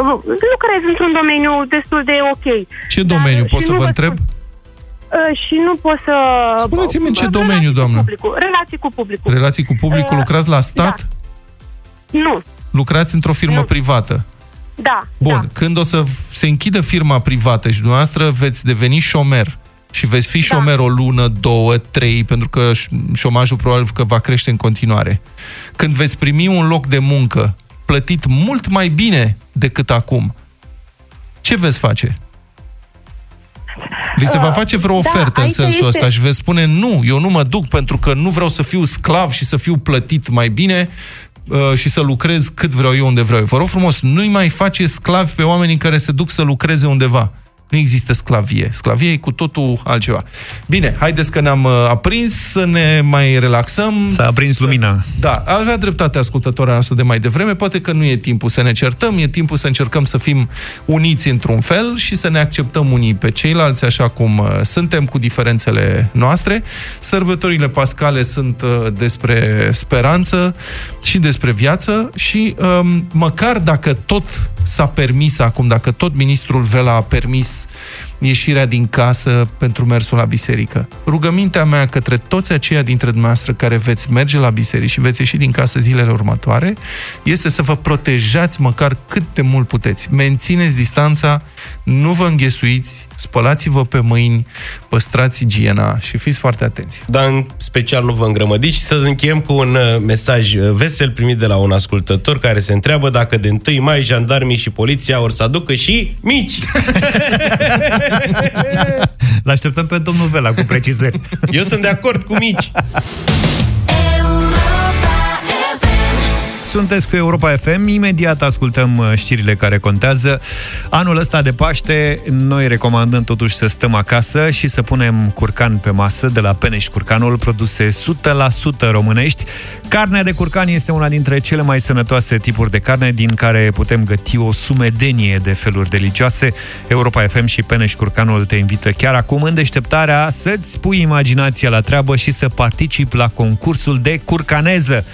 Uh, Lucrez într-un domeniu destul de ok. Ce domeniu? și Pot să nu vă vă întreb? Uh, și nu pot să... Spuneți-mi în ce Relații domeniu, cu doamnă? Publicul, relații cu publicul. Relații cu publicul? Uh, Lucrați la stat? Nu, Lucrați într-o firmă privată? da. Bun, da. când o să se închidă firma privată și dumneavoastră veți deveni șomer și veți fi șomer o lună, două, trei, pentru că ș- șomajul probabil că va crește în continuare. Când veți primi un loc de muncă plătit mult mai bine decât acum, ce veți face? Vi se va Uh, face vreo da, ofertă în aici sensul este- ăsta și veți spune nu, eu nu mă duc pentru că nu vreau să fiu sclav și să fiu plătit mai bine uh, și să lucrez cât vreau eu unde vreau eu. Vă rog frumos, nu-i mai face sclavi pe oamenii care se duc să lucreze undeva. Nu există sclavie. Sclavie e cu totul altceva. Bine, haideți că ne-am uh, aprins, să ne mai relaxăm. S-a aprins să... lumina. Da, avea dreptate ascultătoarea noastră de mai devreme. Poate că nu e timpul să ne certăm, e timpul să încercăm să fim uniți într-un fel și să ne acceptăm unii pe ceilalți așa cum uh, suntem cu diferențele noastre. Sărbătorile pascale sunt uh, despre speranță și despre viață și um, măcar dacă tot s-a permis acum, dacă tot ministrul Vela a permis Yes. Ieșirea din casă pentru mersul la biserică. Rugămintea mea către toți aceia dintre dumneavoastră care veți merge la biserică și veți ieși din casă zilele următoare, este să vă protejați măcar cât de mult puteți. Mențineți distanța, nu vă înghesuiți, spălați-vă pe mâini, păstrați igiena și fiți foarte atenți. Dar în special nu vă îngrămădiți și să încheiem cu un uh, mesaj uh, vesel primit de la un ascultător care se întreabă dacă de 1 mai jandarmii și poliția or să aducă și mici. L-așteptăm pe domnul Vela cu precizări. Eu sunt de acord cu mici. Sunteți cu Europa FM, imediat ascultăm uh, știrile care contează. Anul ăsta de Paște, noi recomandăm totuși să stăm acasă și să punem curcan pe masă de la Peneș Curcanul, produse 100% românești. Carnea de curcan este una dintre cele mai sănătoase tipuri de carne din care putem găti o sumedenie de feluri delicioase. Europa FM și Peneș Curcanul te invită chiar acum în deșteptarea să-ți pui imaginația la treabă și să participi la concursul de curcaneză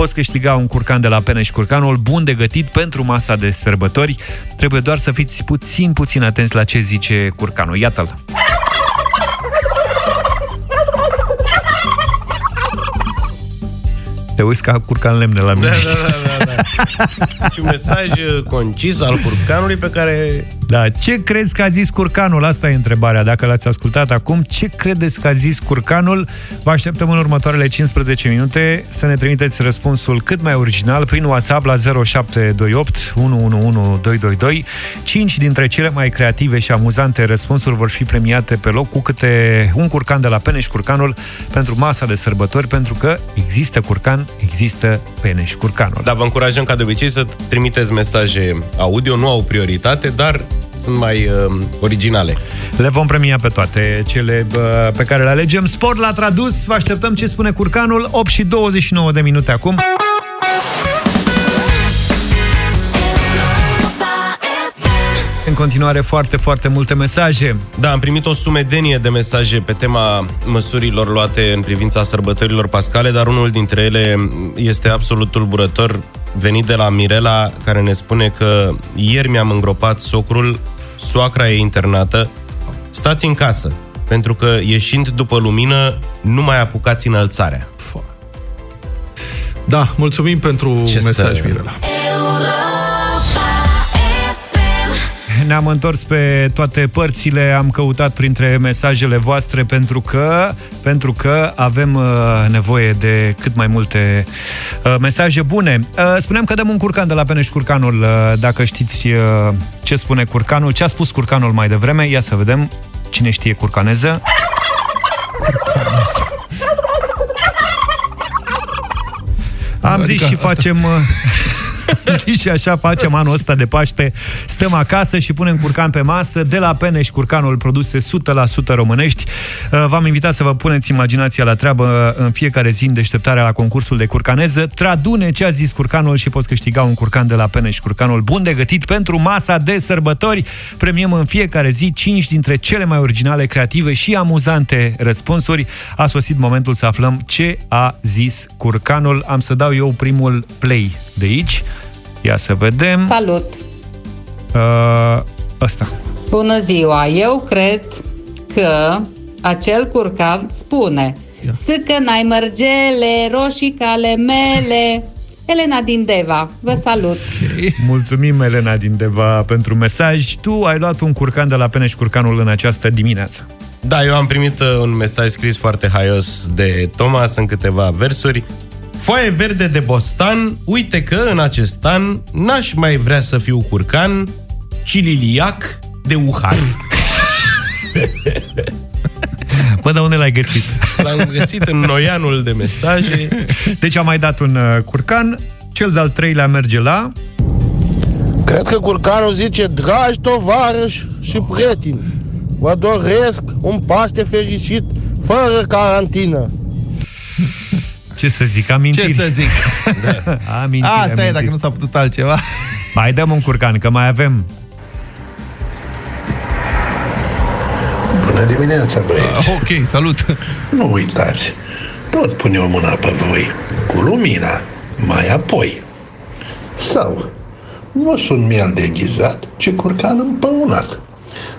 poți câștiga un curcan de la Peneș Curcanul, bun de gătit pentru masa de sărbători. Trebuie doar să fiți puțin, puțin atenți la ce zice curcanul. Iată-l! Te uiți ca curcan lemne la mine. Da, da, da, da, da. și un mesaj uh, concis al curcanului pe care... Da, ce crezi că a zis curcanul? Asta e întrebarea. Dacă l-ați ascultat acum, ce credeți că a zis curcanul? Vă așteptăm în următoarele 15 minute să ne trimiteți răspunsul cât mai original prin WhatsApp la 0728 111222. Cinci dintre cele mai creative și amuzante răspunsuri vor fi premiate pe loc cu câte un curcan de la Peneș Curcanul pentru masa de sărbători, pentru că există curcan, există Peneș Curcanul. Da, vă încurajăm ca de obicei să trimiteți mesaje audio, nu au prioritate, dar sunt mai uh, originale. Le vom premia pe toate cele bă, pe care le alegem. Sport la tradus, vă așteptăm ce spune curcanul, 8 și 29 de minute acum. Continuare foarte, foarte multe mesaje. Da, am primit o sumedenie de mesaje pe tema măsurilor luate în privința sărbătorilor pascale, dar unul dintre ele este absolut tulburător, venit de la Mirela, care ne spune că ieri mi-am îngropat socrul, soacra e internată, stați în casă, pentru că ieșind după lumină, nu mai apucați înălțarea. Da, mulțumim pentru Ce mesaj, să- Mirela. Ne-am întors pe toate părțile, am căutat printre mesajele voastre pentru că, pentru că avem uh, nevoie de cât mai multe uh, mesaje bune. Uh, spuneam că dăm un curcan de la Peneș Curcanul, uh, dacă știți uh, ce spune curcanul, ce a spus curcanul mai devreme, ia să vedem cine știe curcaneză. Am Adică zis și asta- facem... uh, Am zis și așa facem anul ăsta de Paște. Stăm acasă și punem curcan pe masă. De la Peneș Curcanul produse 100% românești. Uh, V-am invitat să vă puneți imaginația la treabă în fiecare zi în deșteptarea la concursul de curcaneză. Tradune ce a zis curcanul și poți câștiga un curcan de la Peneș Curcanul bun de gătit pentru masa de sărbători. Premiem în fiecare zi 5 dintre cele mai originale, creative și amuzante răspunsuri. A sosit momentul să aflăm ce a zis curcanul. Am să dau eu primul play de aici. Ia să vedem. Salut! Uh, ăsta. Bună ziua! Eu cred că acel curcan spune Sâcă n-ai mărgele, roșii cale mele Elena din Deva, vă salut! Mulțumim, Elena din Deva, pentru mesaj. Tu ai luat un curcan de la Peneș Curcanul în această dimineață. Da, eu am primit uh, un mesaj scris foarte haios de Thomas în câteva versuri. Foaie verde de bostan, uite că în acest an n-aș mai vrea să fiu curcan, ci liliac de Wuhan. Bă, dar unde l-ai găsit? L-am găsit în noianul de mesaje. Deci am mai dat un uh, curcan, cel de-al treilea merge la... Cred că curcanul zice, dragi tovarăși și prieteni, vă doresc un Paște fericit, fără carantină. Ce să zic, amintiri. Ce să zic? Da. amintiri, Asta amintiri. e, dacă nu s-a putut altceva. Mai dăm un curcan, că mai avem. Bună dimineața, băieți! Ok, salut! Nu uitați, tot pune o mână pe voi, cu lumina, mai apoi. Sau, nu sunt miel deghizat, ci curcan împăunat.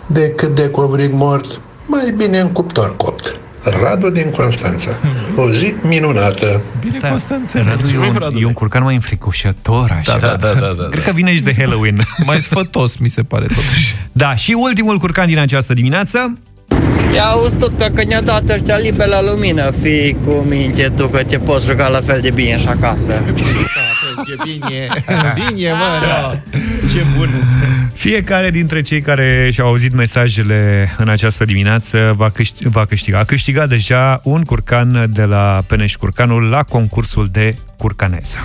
decât de covrig mort, mai bine în cuptor copt. Radu din Constanța. O zi minunată. Bine, Stai, Constanțe. Radu e Mulțumim, un, Radule. e un curcan mai înfricoșător, așa. Da, da, da, da, da. Cred că vine și de Halloween. Mai sfătos, mi se pare, totuși. Da, și ultimul curcan din această dimineață. Ia auzi tu că, că ne-a dat ăștia liber la lumină, fii cu minte tu că te poți juca la fel de bine și acasă. E bine, bine, mă, da. Ce bun! Fiecare dintre cei care și-au auzit mesajele în această dimineață va, câști, va câștiga. A câștigat deja un curcan de la Peneș Curcanul la concursul de curcaneză.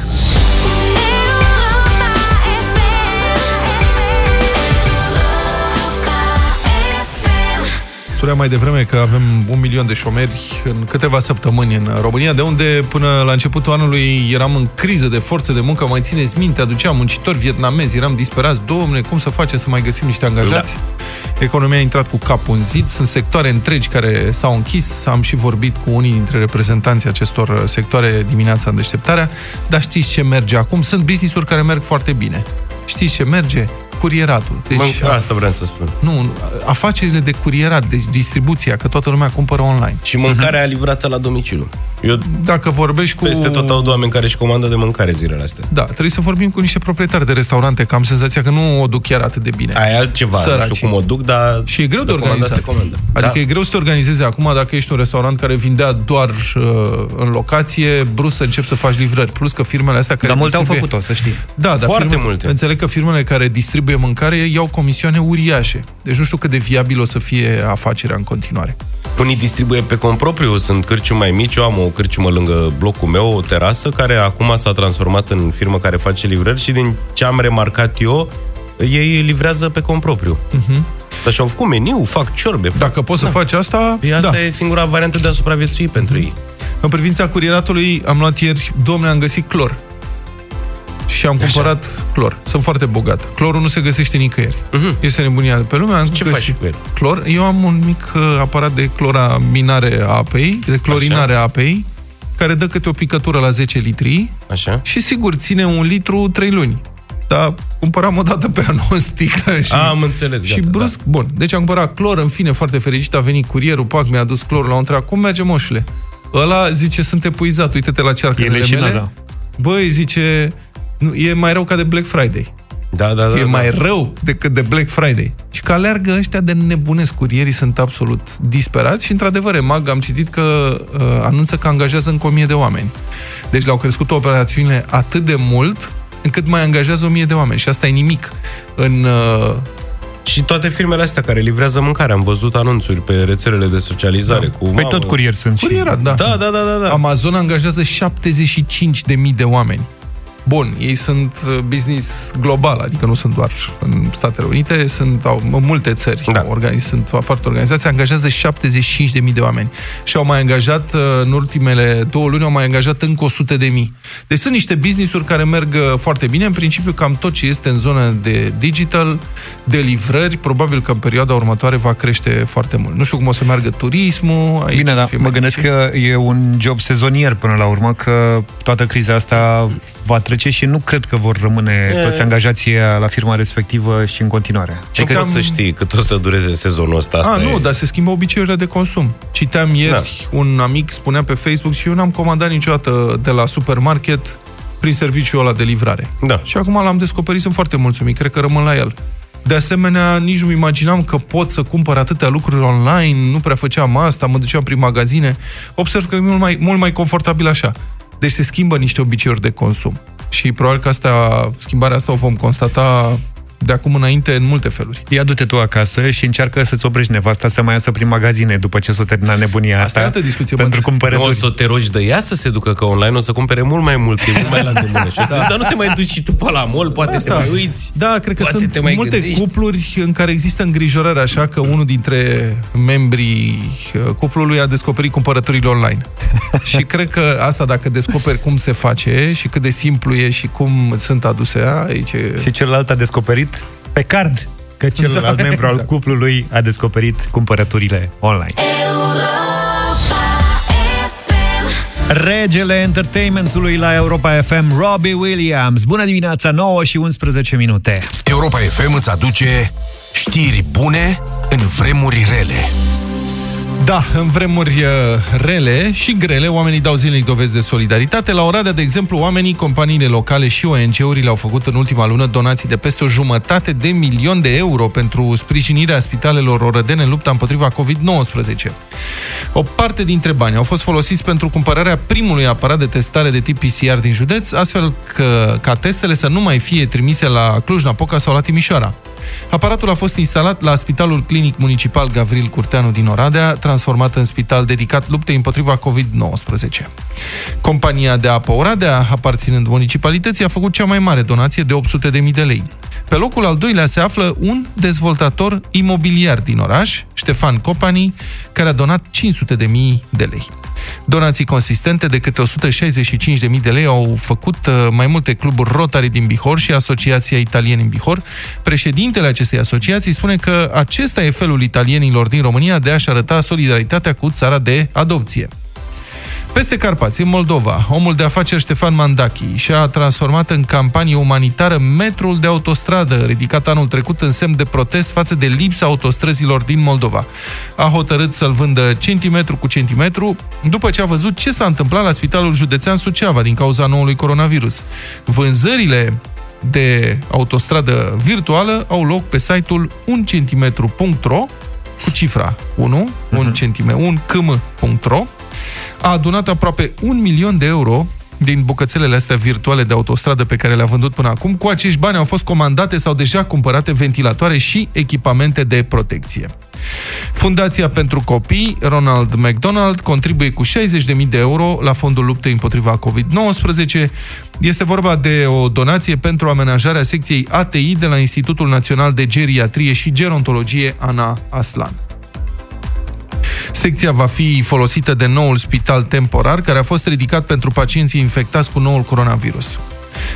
Spuneam mai devreme că avem un milion de șomeri în câteva săptămâni în România, de unde până la începutul anului eram în criză de forță de muncă, mai țineți minte, aduceam muncitori vietnamezi, eram disperați, domne, cum să facem să mai găsim niște angajați? Da. Economia a intrat cu capul în zid, sunt sectoare întregi care s-au închis, am și vorbit cu unii dintre reprezentanții acestor sectoare dimineața în deșteptarea, dar știți ce merge acum? Sunt business-uri care merg foarte bine. Știți ce merge? Curieratul. Deci, Mă, asta vreau să spun. Nu, afacerile de curierat, deci distribuția, că toată lumea cumpără online. Și mâncarea uh-huh. livrată la domiciliu. Eu Dacă vorbești cu... Peste tot aud oameni care își comandă de mâncare zilele astea. Da, trebuie să vorbim cu niște proprietari de restaurante, că am senzația că nu o duc chiar atât de bine. Aia e altceva, Săraci. nu știu cum o duc, dar... Și e greu de, de comandat organizat. se comandă. Adică Da. e greu să te organizezi acum dacă ești un restaurant care vindea doar uh, în locație, brusc să începi să faci livrări. Plus că firmele astea care Dar multe au distribuie- făcut-o, să știi. Da, dar Foarte firme, multe. Înțeleg că firmele care distribuie mâncare iau comisioane uriașe. Deci nu știu cât de viabil o să fie afacerea în continuare. Unii distribuie pe cont propriu, sunt cârciumi mai mici, eu am o cârciumă lângă blocul meu, o terasă, care acum s-a transformat în firmă care face livrări și din ce am remarcat eu, ei livrează pe cont propriu. Uh-huh. Dar și-au făcut meniu, fac ciorbe. Fac... Dacă poți să faci asta, Păi asta da. e singura variantă de a supraviețui pentru ei. În privința curieratului, am luat ieri, domne, am găsit clor. Și am cumpărat clor. Sunt foarte bogat. Clorul nu se găsește nicăieri. Uh-huh. Este nebunia de pe lume. Am Mhm. Ce găsit faci cu el? Clor. Eu am un mic uh, aparat de cloraminare a apei, de clorinare a apei, care dă câte o picătură la 10 litri. Așa. Și sigur, ține un litru 3 luni. Dar cumpăram o dată pe an o sticlă și... A, am înțeles, Și gata, brusc, da. bun. Deci am cumpărat clor, în fine, foarte fericit, a venit curierul, pac, mi-a adus clorul la o întreabă. Cum merge, moșule? Ăla zice, sunt epuizat, uite-te la cearcările E leșinat, mele. da. Băi, zice, nu, e mai rău ca de Black Friday. Da, da, da. e da. mai rău decât de Black Friday. Și că aleargă ăștia de nebunesc, curierii sunt absolut disperați și, într-adevăr, EMAG am citit că uh, anunță că angajează încă o mie de oameni. Deci le-au crescut operațiunile atât de mult încât mai angajează o mie de oameni. Și asta e nimic. În, uh, Și toate firmele astea care livrează mâncare, am văzut anunțuri pe rețelele de socializare da. cu... Păi mamă, tot curier sunt și... Curierat, da. Da, da, da, da, da. Amazon angajează 75.000 de oameni. Bun, ei sunt uh, business global, adică nu sunt doar în Statele Unite, sunt au, în multe țări, Da. organiz, sunt foarte organizați, angajează 75.000 de oameni și au mai angajat, uh, în ultimele două luni, au mai angajat încă 100.000. Deci sunt niște business-uri care merg uh, foarte bine, în principiu cam tot ce este în zonă de digital, de livrări, probabil că în perioada următoare va crește foarte mult. Nu știu cum o să meargă turismul. Aici Bine, o să dar fie mă mai gândesc dificil. că e un job sezonier până la urmă, că toată criza asta va trece și nu cred că vor rămâne E. toți angajații ăia la firma respectivă și în continuare. Ce că să știi cât o să dureze sezonul ăsta. Asta A, nu, e... dar se schimbă obiceiurile de consum. Citeam ieri, da. un amic spunea pe Facebook și eu n-am comandat niciodată de la supermarket prin serviciul ăla de livrare. Da. Și acum l-am descoperit, sunt foarte mulțumit, cred că rămân la el. De asemenea, nici nu imaginam că pot să cumpăr atâtea lucruri online, nu prea făceam asta, mă duceam prin magazine. Observ că e mult mai, mult mai confortabil așa. Deci se schimbă niște obiceiuri de consum. Și probabil că asta, schimbarea asta o vom constata de acum înainte în multe feluri. Ia du-te tu acasă și încearcă să-ți oprești nevasta să mai iasă prin magazine după ce s-o termina nebunia asta. Asta e altă discuție. Pentru Nu o cumpărături. să te rogi de ea să se ducă, că online o să cumpere mult mai mult, e mult mai la îndemână. Și o să Da. zici, dar nu te mai duci și tu pe la mall, poate Asta. te mai uiți. Da, cred că Poate sunt te mai multe gândești. cupluri în care există îngrijorare așa că unul dintre membrii uh, cuplului a descoperit cumpărăturile online. și cred că asta dacă descoperi cum se face și cât de simplu e și cum sunt aduse aici e... Și celălalt a descoperit pe card că celălalt Da, membru al exact. cuplului a descoperit cumpărăturile online. Regele entertainmentului la Europa FM, Robbie Williams. Bună dimineața, 9 și 11 minute. Europa FM îți aduce Știri bune în vremuri rele. Da, în vremuri uh, rele și grele, oamenii dau zilnic dovezi de solidaritate. La Oradea, de exemplu, oamenii, companiile locale și ONG-urile au făcut în ultima lună donații de peste o jumătate de milion de euro pentru sprijinirea spitalelor orădene în lupta împotriva COVID-19. O parte dintre bani au fost folosiți pentru cumpărarea primului aparat de testare de tip PCR din județ, astfel că, ca testele să nu mai fie trimise la Cluj-Napoca sau la Timișoara. Aparatul a fost instalat la Spitalul Clinic Municipal Gavril Curteanu din Oradea, transformat în spital dedicat luptei împotriva COVID-19. Compania de apă Oradea, aparținând municipalității, a făcut cea mai mare donație de 800.000 de lei. Pe locul al doilea se află un dezvoltator imobiliar din oraș, Ștefan Copani, care a donat 500.000 de lei. Donații consistente de câte 165.000 de lei au făcut uh, mai multe cluburi Rotary din Bihor și Asociația Italieni în Bihor. Președintele acestei asociații spune că acesta e felul italienilor din România de a-și arăta solidaritatea cu țara de adopție. Peste Carpați, în Moldova, omul de afaceri Ștefan Mandachi și-a transformat în campanie umanitară metrul de autostradă, ridicat anul trecut în semn de protest față de lipsa autostrăzilor din Moldova. A hotărât să-l vândă centimetru cu centimetru, după ce a văzut ce s-a întâmplat la Spitalul Județean Suceava din cauza noului coronavirus. Vânzările de autostradă virtuală au loc pe site-ul uncentimetru.ro cu cifra 1, un centimetru, un km.ro a adunat aproape un milion de euro din bucățelele astea virtuale de autostradă pe care le-a vândut până acum. Cu acești bani au fost comandate sau deja cumpărate ventilatoare și echipamente de protecție. Fundația pentru Copii, Ronald McDonald, contribuie cu 60.000 de euro la fondul luptei împotriva COVID-19. Este vorba de o donație pentru amenajarea secției ATI de la Institutul Național de Geriatrie și Gerontologie Ana Aslan. Secția va fi folosită de noul spital temporar, care a fost ridicat pentru pacienții infectați cu noul coronavirus.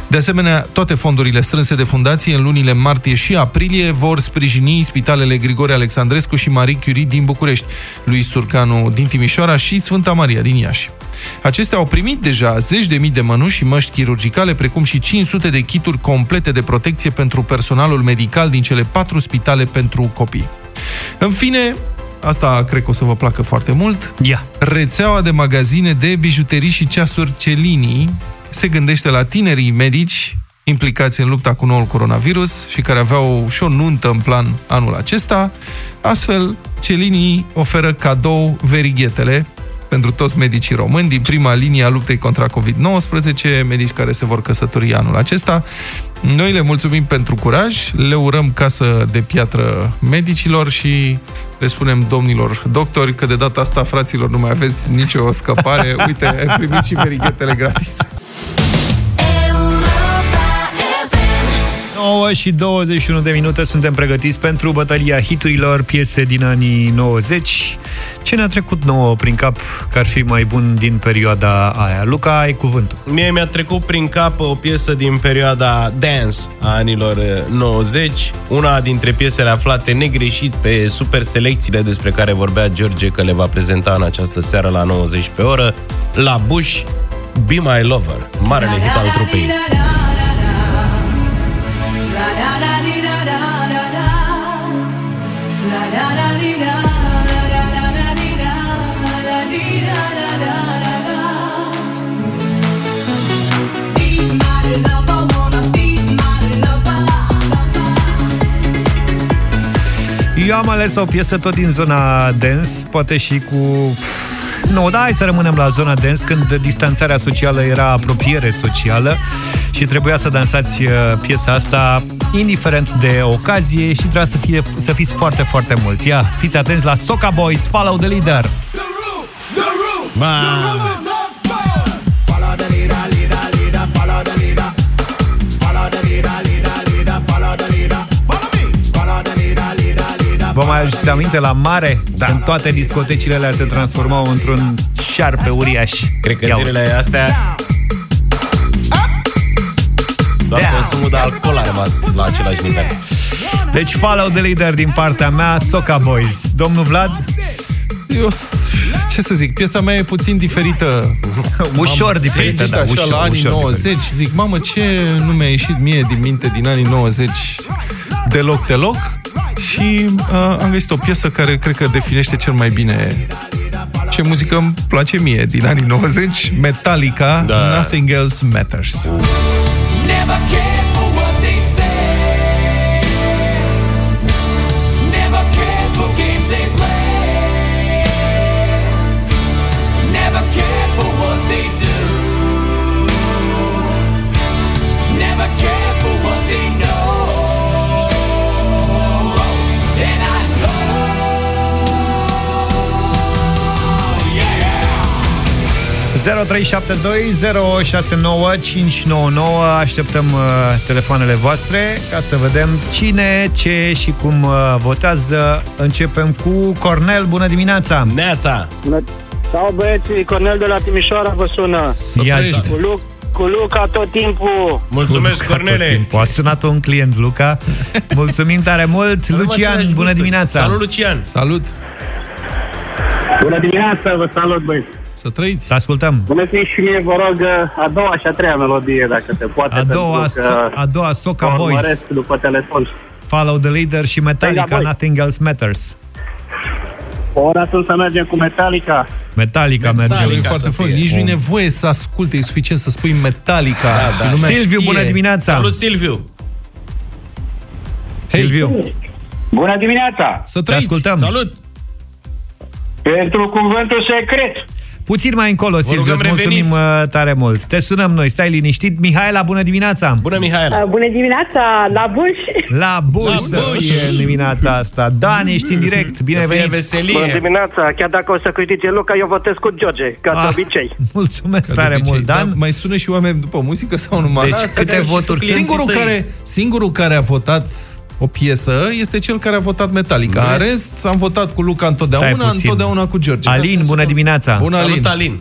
De asemenea, toate fondurile strânse de fundație în lunile martie și aprilie vor sprijini spitalele Grigore Alexandrescu și Marie Curie din București, lui Surcanu din Timișoara și Sfânta Maria din Iași. Acestea au primit deja zeci de mii de mănuși și măști chirurgicale, precum și 500 de kituri complete de protecție pentru personalul medical din cele patru spitale pentru copii. În fine, Asta cred că o să vă placă foarte mult. Ia. Rețeaua de magazine de bijuterii și ceasuri Celini se gândește la tinerii medici implicați în lupta cu noul coronavirus și care aveau și o nuntă în plan anul acesta. Astfel, Celini oferă cadou verighetele pentru toți medicii români din prima linie a luptei contra COVID-19, medici care se vor căsători anul acesta. Noi le mulțumim pentru curaj, le urăm casă de piatră medicilor și le spunem domnilor doctori că de data asta, fraților, nu mai aveți nicio scăpare. Uite, ai primit și verighetele gratis. 9 și 21 de minute suntem pregătiți pentru bătălia hiturilor, piese din anii 90. Ce ne-a trecut nouă prin cap că ar fi mai bun din perioada aia? Luca, ai cuvântul. Mie mi-a trecut prin cap o piesă din perioada dance a anilor 90, una dintre piesele aflate negreșit pe super selecțiile despre care vorbea George că le va prezenta în această seară la 90 pe oră, la Bush, Be My Lover, marele hit al trupei. Eu am ales o piesă tot din zona dance, poate și cu... Nu, da, hai să rămânem la zona dance, când distanțarea socială era apropiere socială și trebuia să dansați uh, piesa asta indiferent de ocazie și trebuia să, fie, să fiți foarte, foarte mulți. Ia, fiți atenți la Soca Boys, Follow the Leader! Ma. Vă mai aduceți aminte la mare? Da. În toate discotecile alea se transformau într-un șarpe uriaș. Cred că Ia zilele uzi. astea doar consumul de alcool a rămas la același nivel. Deci follow the leader din partea mea, Soca Boys. Domnul Vlad? Eu, s- ce să zic, piesa mea e puțin diferită. Ușor Am diferită, citit da, așa ușor, la anii ușor 90 și zic, mamă, ce nu mi-a ieșit mie din minte din anii 90 deloc, deloc. Și uh, am găsit o piesă care cred că definește cel mai bine ce muzică îmi place mie din anii 90, Metallica, Da. Nothing Else Matters. Never care 0372069599 Așteptăm uh, telefoanele voastre ca să vedem cine, ce și cum uh, votează. Începem cu Cornel. Bună dimineața! Neața! Bună. Sau băieții, Cornel de la Timișoara vă sună. Ia cu, Lu- cu Luca tot timpul. Mulțumesc, Luca tot timpul. A sunat un client, Luca. Mulțumim tare mult. Lucian, bună dimineața! Salut, Lucian! Salut! Bună dimineața, vă salut băieți. Să trăiți! Te ascultăm! Bună zi și mie, vă rog, a doua și a treia melodie, dacă se poate. A doua, pentru că so- a doua Soca vă Boys. urmăresc după telefon. Follow the Leader și Metallica, Venga, boy. Nothing Else Matters. Ori atunci să mergem cu Metallica. Metallica, merge. Metallica foarte frumos. Nici nu e nevoie să asculte, e suficient să spui Metallica Da, și lumea Silviu, știe. bună dimineața! Salut, Silviu! Silviu, Bună dimineața! Să te ascultăm. Salut! Pentru cuvântul secret. Puțin mai încolo, Silviu, rugăm, îți mulțumim reveniți. uh, tare mult. Te sunăm noi, stai liniștit. Mihaela, bună dimineața! Bună, Mihaela! Bună dimineața, la Buș! La Buș La să Buș. fie în dimineața asta. Dan, ești în direct, bine Să fie venit! veselie! Bună dimineața, chiar dacă o să câștige Luca, eu votez cu George, ca de Ah, obicei. Mulțumesc Ca de tare obicei. mult, Dan. Dar mai sună și oameni după muzică sau numai? Deci Da, câte să- voturi și Singurul clienții tăi? care, singurul care a votat o piesă este cel care a votat Metallica. În Rest- rest, am votat cu Luca întotdeauna, Stai puțin. întotdeauna cu George. Alin, bună dimineața! Bună, Alin! Salut, Alin!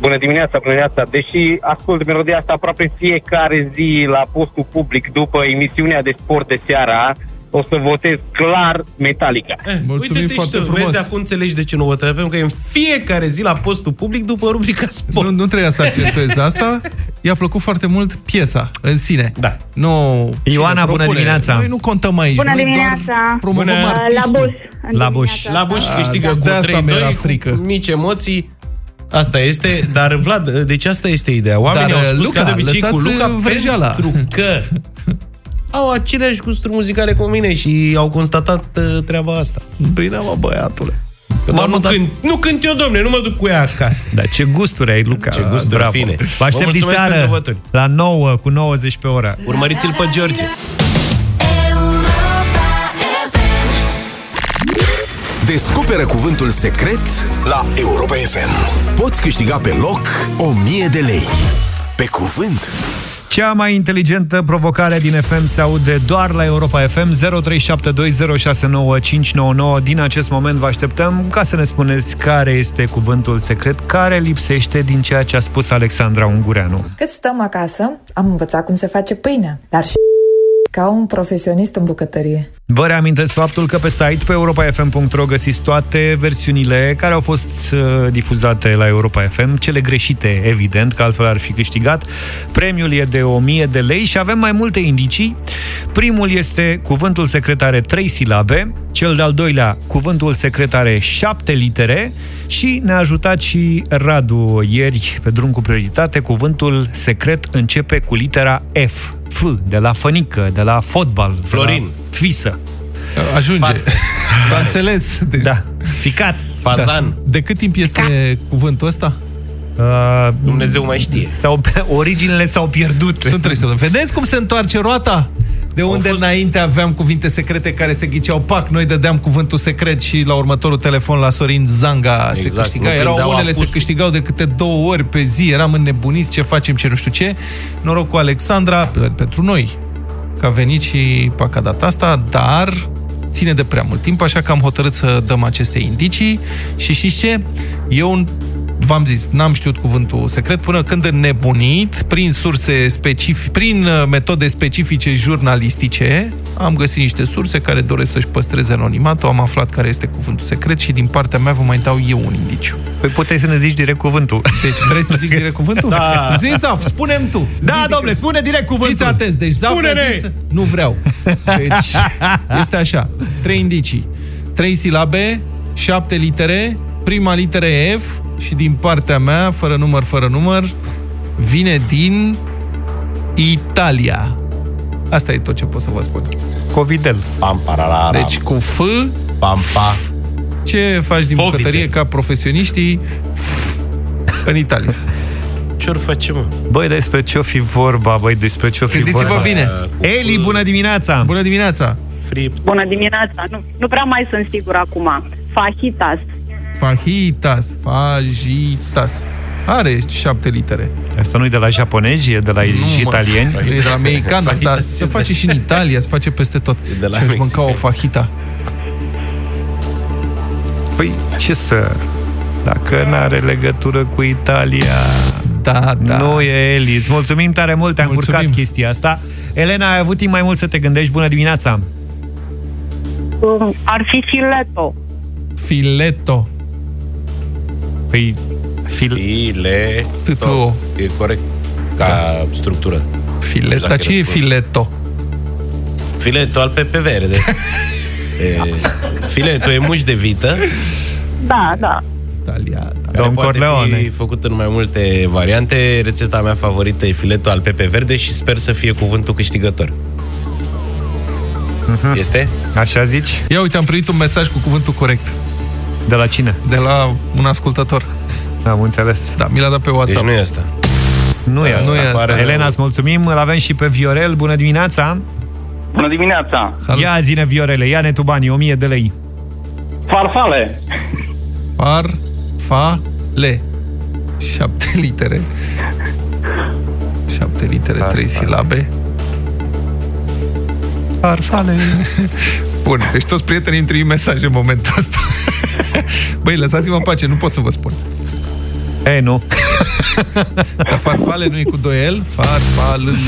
Bună dimineața, bună dimineața. Deși ascult melodia asta aproape fiecare zi la postul public după emisiunea de sport de seara, o să votez clar Metallica. Eh, Mulțumim Uite-te foarte și tu, frumos. vezi, acum înțelegi de ce nu votăm, pentru că e în fiecare zi la postul public după rubrica sport. Nu, nu trebuia să accentuezi asta. I-a plăcut foarte mult piesa în sine. Da. Nu, Ioana, cine bună propune. dimineața. Noi nu contăm aici. Bună noi dimineața! doar promovăm Bună. artistul. La Buș! în La Buș. dimineața La Buș asta. câștigă de cu asta mi-era 3-2, frică. cu mici emoții. Asta este, dar Vlad, deci asta este ideea. Oamenii Dar, au spus Luca, ca de obicei cu lăsați Luca vrăjeala. pentru că au aceleași gusturi muzicale cu mine și au constatat uh, treaba asta. Bine, mă, băiatule. Că doar nu, cânt, nu cânt eu, domne, nu mă duc cu ea acasă. Dar ce gusturi ai, Luca! Ce gusturi Bravo. fine. Vă Vă aștept mulțumesc pentru diseară voturi. la 9 cu 90 pe oră. Urmăriți-l pe George. Descoperă cuvântul secret la Europa FM. Poți câștiga pe loc 1000 de lei. Pe cuvânt. Cea mai inteligentă provocare din FM se aude doar la Europa FM 0372069599. Din acest moment vă așteptăm ca să ne spuneți care este cuvântul secret care lipsește din ceea ce a spus Alexandra Ungureanu. Cât stăm acasă, am învățat cum se face pâine, dar și ca un profesionist în bucătărie. Vă reamintesc faptul că pe site, pe europafm.ro, găsiți toate versiunile care au fost uh, difuzate la Europa FM, cele greșite, evident, că altfel ar fi câștigat. Premiul e de 1000 de lei și avem mai multe indicii. Primul este cuvântul secret are 3 silabe, cel de-al doilea, cuvântul secret are 7 litere și ne-a ajutat și Radu ieri pe drum cu prioritate. Cuvântul secret începe cu litera F. F, de la fănică, de la fotbal. Florin. De la fisă. Ajunge. S-a înțeles. Deci, Da. Ficat. Fazan. Da. De cât timp este cuvântul ăsta? Uh, Dumnezeu mai știe. Sau, originele s-au pierdut. Sunt trei să Vedeți cum se întoarce roata? De unde fost... înainte aveam cuvinte secrete care se ghiceau, pac, noi dădeam cuvântul secret și la următorul telefon la Sorin Zanga se Exact, câștiga. nu Erau prindeau unele se apusul. câștigau de câte două ori pe zi, eram înnebuniți, ce facem, ce nu știu ce. Noroc cu Alexandra, pe- pentru noi, că a venit și paca data asta, dar ține de prea mult timp, așa că am hotărât să dăm aceste indicii și știți ce? E un v-am zis, n-am știut cuvântul secret până când înnebunit, prin surse specifice, prin uh, metode specifice jurnalistice, am găsit niște surse care doresc să-și păstreze anonimatul, am aflat care este cuvântul secret și din partea mea vă mai dau eu un indiciu. Păi puteai să ne zici direct cuvântul. Deci vrei să zic direct cuvântul? Da. Zi, Zaf, spune tu. Da, Zi, domnule, spune direct cuvântul. Fiți atenți, deci Zaf Spune-ne! a zis, nu vreau. Deci, este așa, trei indicii. Trei silabe, șapte litere, prima literă e F și din partea mea, fără număr, fără număr, vine din Italia. Asta e tot ce pot să vă spun. Covidel. Pam, pararara. Deci cu F, Pam, pa. ce faci din Fovite. bucătărie ca profesioniștii în Italia? Ce ori facem, mă? Băi, despre ce-o fi vorba, băi, despre ce-o fi Gândiți-vă vorba. bine. Eli, bună dimineața! Bună dimineața! Fript. Bună dimineața! Nu, nu prea mai sunt sigur acum. Fajitas. Fajitas, fajitas. Are șapte litere. Asta nu e de la japonezi, e de la Nu, mă, italieni? E de la american, Fajitas dar e se de- face și în Italia, se face peste tot. E de la și aș mânca mexicani. o fajita. Păi, ce să... Dacă n-are legătură cu Italia... Da, da. Nu e Eli. Îți mulțumim tare mult, te-am Mulțumim. curcat chestia asta. Elena, ai avut timp mai mult să te gândești. Bună dimineața! Um, ar fi fileto. Fileto. Păi, fil... File. Tutu. E corect ca structură. Filet, Dacă dar ce e răspuns. fileto? Filetul al Pepe Verde. e, filetul e muș de vită. Da, da. Italia, da. Care Domn poate Corleone. fi făcut în mai multe variante. Rețeta mea favorită e filetul al Pepe Verde și sper să fie cuvântul câștigător. Este? Așa zici? Ia uite, am primit un mesaj cu cuvântul corect. De la cine? De la un ascultător. Am înțeles. Da, mi l-a dat pe Deci WhatsApp. nu e asta. Nu e asta. Nu e asta. Pare- Elena, îți mulțumim. Îl avem și pe Viorel. Bună dimineața! Bună dimineața! Salut. Ia zine, Viorele, ia-ne tu banii, 1000 de lei. Farfale! Par, fa, le. Șapte litere. Șapte litere, Par, trei par. silabe. Farfale. Bun, deci toți prietenii îmi trimit mesaje în momentul ăsta. Băi, lăsați-mă în pace, nu pot să vă spun. E, nu. Dar farfale nu e cu doi L? Farfal, l.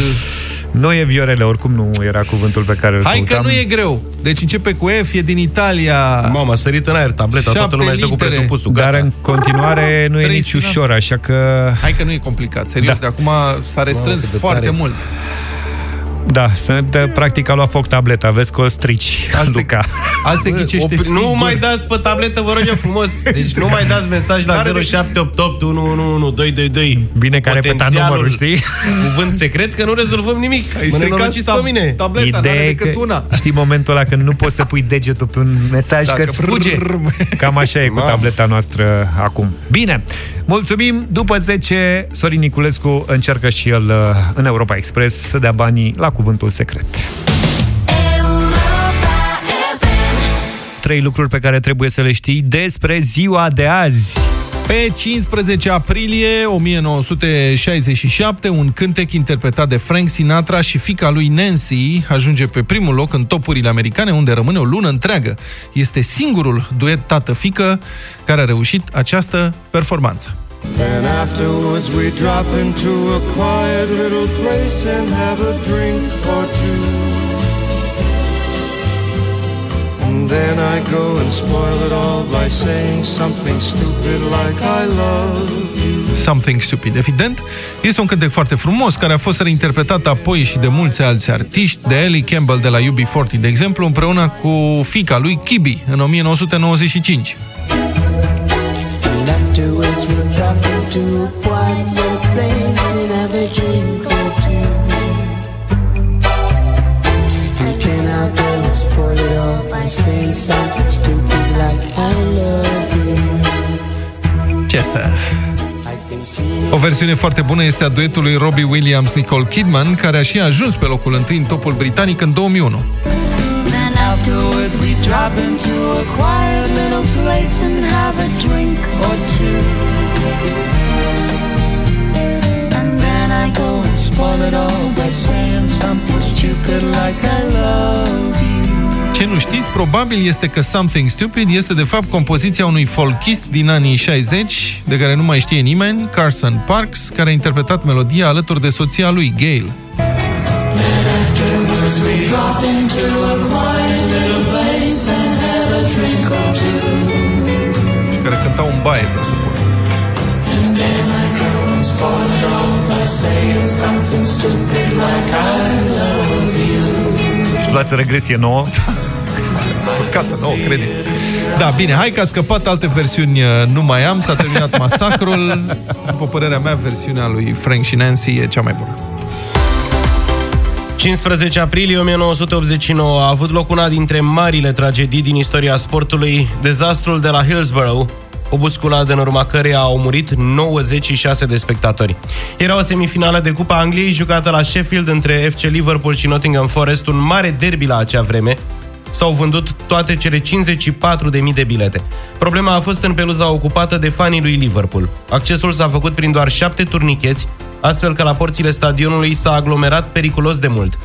Nu e Viorele, oricum nu era cuvântul pe care îl Hai că căutam. nu e greu. Deci începe cu F, e din Italia. Mamă, a sărit în aer tableta, toată Șapte lumea își dă cu litere. presupusul. Dar Gata. în continuare nu e Trei nici silabe. ușor, așa că... Hai că nu e complicat, serios. Da. De acum s-a restrâns cât de foarte tare. mult. Da, sunt, practic a luat foc tableta, vezi că o strici, Azi se, Luca. azi se ghicește Opri- sigur. nu mai dați pe tabletă, vă rog eu frumos. Deci nu mai dați mesaj la N-are de- 0788 111222. Bine că repetat Potențialul numărul, știi? Cuvânt secret că nu rezolvăm nimic. Ai Mă stricat nenorociți tab- pe mine. Tableta, Ideea n-are e decât că, una. știi momentul ăla când nu poți să pui degetul pe un mesaj Dacă că îți fuge. brrrr. Cam așa e cu Mamă. tableta noastră acum. Bine, mulțumim. După 10, Sorin Niculescu încearcă și el uh, în Europa Express să dea banii la cuvântul secret. Trei lucruri pe care trebuie să le știi despre ziua de azi. Pe 15 aprilie 1967, un cântec interpretat de Frank Sinatra și fica lui Nancy ajunge pe primul loc în topurile americane, unde rămâne o lună întreagă. Este singurul duet tată-fică care a reușit această performanță. Then afterwards we drop into a quiet little place and have a drink or two. And then I go and spoil it all by saying something stupid like I love you. Something Stupid, evident. Este un cântec foarte frumos, care a fost reinterpretat apoi și de mulți alți artiști, de Ellie Campbell de la UB40, de exemplu, împreună cu fica lui Kibi, în 1995. And afterwards we'll drop into a quiet little place and have a drink or two. We can now go and spoil it all by saying something stupid like I love you. Ce să... I can see O versiune foarte bună este a duetului Robbie Williams-Nicole Kidman, care a și ajuns pe locul întâi în topul britanic în 2001. Then afterwards we drop into a quiet little place and have a drink or two. And then I go and spoil it all by saying something stupid like I love you. Cine ce nu știți, probabil este că Something Stupid este de fapt compoziția unui folkist din anii 60, de care nu mai știe nimeni, Carson Parks, care a interpretat melodia alături de soția lui, Gail. Afterwards we drop into a love you. Și luați regresie nouă. Casă nouă, credit. Da, bine, hai că a scăpat alte versiuni, uh, nu mai am, s-a terminat masacrul. După părerea mea, versiunea lui Frank și Nancy e cea mai bună. 15 aprilie 1989 a avut loc una dintre marile tragedii din istoria sportului, dezastrul de la Hillsborough, o busculadă în urma căreia au murit 96 de spectatori. Era o semifinală de Cupa Angliei jucată la Sheffield între FC Liverpool și Nottingham Forest, un mare derby la acea vreme. S-au vândut toate cele 54.000 de bilete. Problema a fost în peluza ocupată de fanii lui Liverpool. Accesul s-a făcut prin doar șapte turnicheți, astfel că la porțile stadionului s-a aglomerat periculos de mult.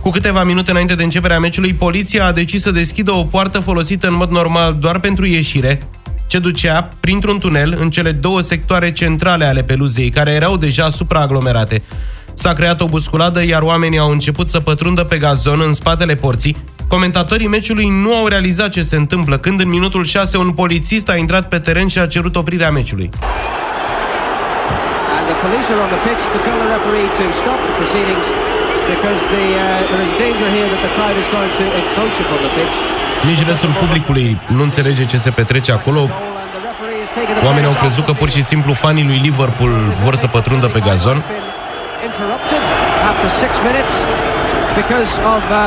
Cu câteva minute înainte de începerea meciului, poliția a decis să deschidă o poartă folosită în mod normal doar pentru ieșire, ce ducea printr-un tunel în cele două sectoare centrale ale peluzei, care erau deja supraaglomerate. S-a creat o busculadă, iar oamenii au început să pătrundă pe gazon în spatele porții. Comentatorii meciului nu au realizat ce se întâmplă, când în minutul 6 un polițist a intrat pe teren și a cerut oprirea meciului. And the police are on the pitch to tell the referee to stop the proceedings because the, uh, there is danger here that the crowd is going to encroach upon the pitch. Nici restul publicului nu înțelege ce se petrece acolo. Oamenii au crezut că pur și simplu fanii lui Liverpool vor să pătrundă pe gazon. Interrupted after six minutes because of uh,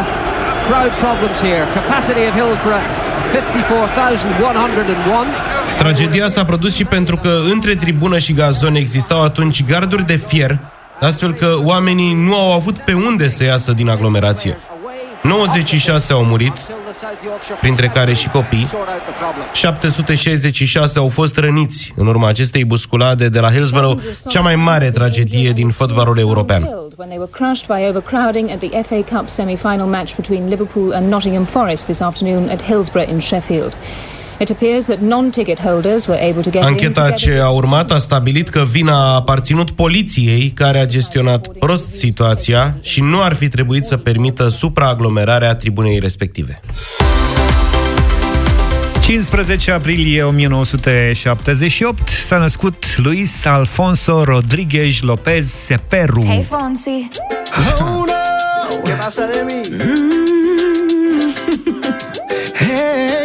crowd problems here. Capacity of Hillsborough 54,101. Tragedia s-a produs și pentru că între tribună și gazon existau atunci garduri de fier, astfel că oamenii nu au avut pe unde să iasă din aglomerație. 96 au murit, printre care și copii. 766 au fost răniți în urma acestei busculade de la Hillsborough, cea mai mare tragedie din fotbalul european. when they were crushed by overcrowding at the FA Cup semi-final match between Liverpool and Nottingham Forest this afternoon at Hillsborough in Sheffield. It appears that non-ticket holders were able to get in Ancheta together ce a urmat a stabilit că vina a aparținut poliției, care a gestionat prost situația și nu ar fi trebuit să permită supraaglomerarea tribunei respective. 15 aprilie 1978 s-a născut Luis Alfonso Rodríguez López Seperu. Hey, Fonsi. Oh no, ¿qué pasa de mí? hey, yeah.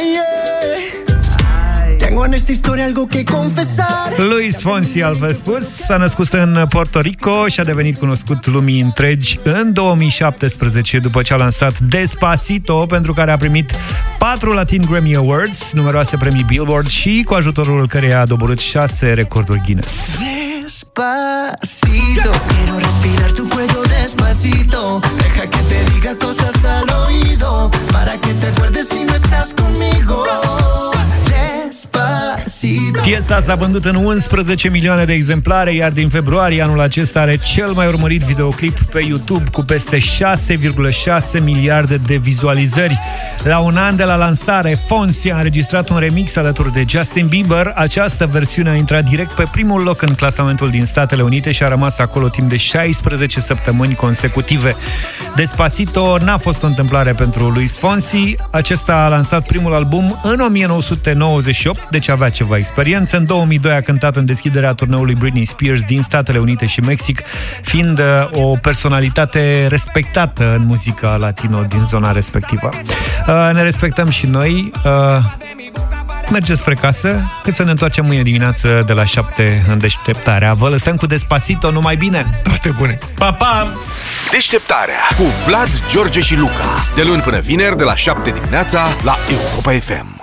Tengo en esta historia algo que confesar. Luis Fonsi, altfel spus, s-a născut în Puerto Rico și a devenit cunoscut lumii întregi în 2017 după ce a lansat Despacito, pentru care a primit 4 Latin Grammy Awards, numeroase premii Billboard și cu ajutorul căreia a doborât 6 recorduri Guinness. Despacito, quiero respirar tu cuello despacito. Deja que te diga cosas al oído. Para que te acuerdes si no estás conmigo. Despacito. Piesa s-a vândut în 11 milioane de exemplare, iar din februarie anul acesta are cel mai urmărit videoclip pe YouTube cu peste 6,6 miliarde de vizualizări. La un an de la lansare, Fonsi a înregistrat un remix alături de Justin Bieber. Această versiune a intrat direct pe primul loc în clasamentul din Statele Unite și a rămas acolo timp de 16 săptămâni consecutive. Despacito n-a fost o întâmplare pentru Luis Fonsi. Acesta a lansat primul album în 1998, deci avea ceva experiență. În 2002 a cântat în deschiderea turneului Britney Spears din Statele Unite și Mexic, fiind uh, o personalitate respectată în muzica latino din zona respectivă. Uh, Ne respectăm și noi. Uh, Mergeți spre casă, cât să ne întoarcem mâine dimineață de la 7 în deșteptarea. Vă lăsăm cu Despacito, numai bine! Toate bune! Pa, pa! Deșteptarea cu Vlad, George și Luca. De luni până vineri, de la 7 dimineața, la Europa FM.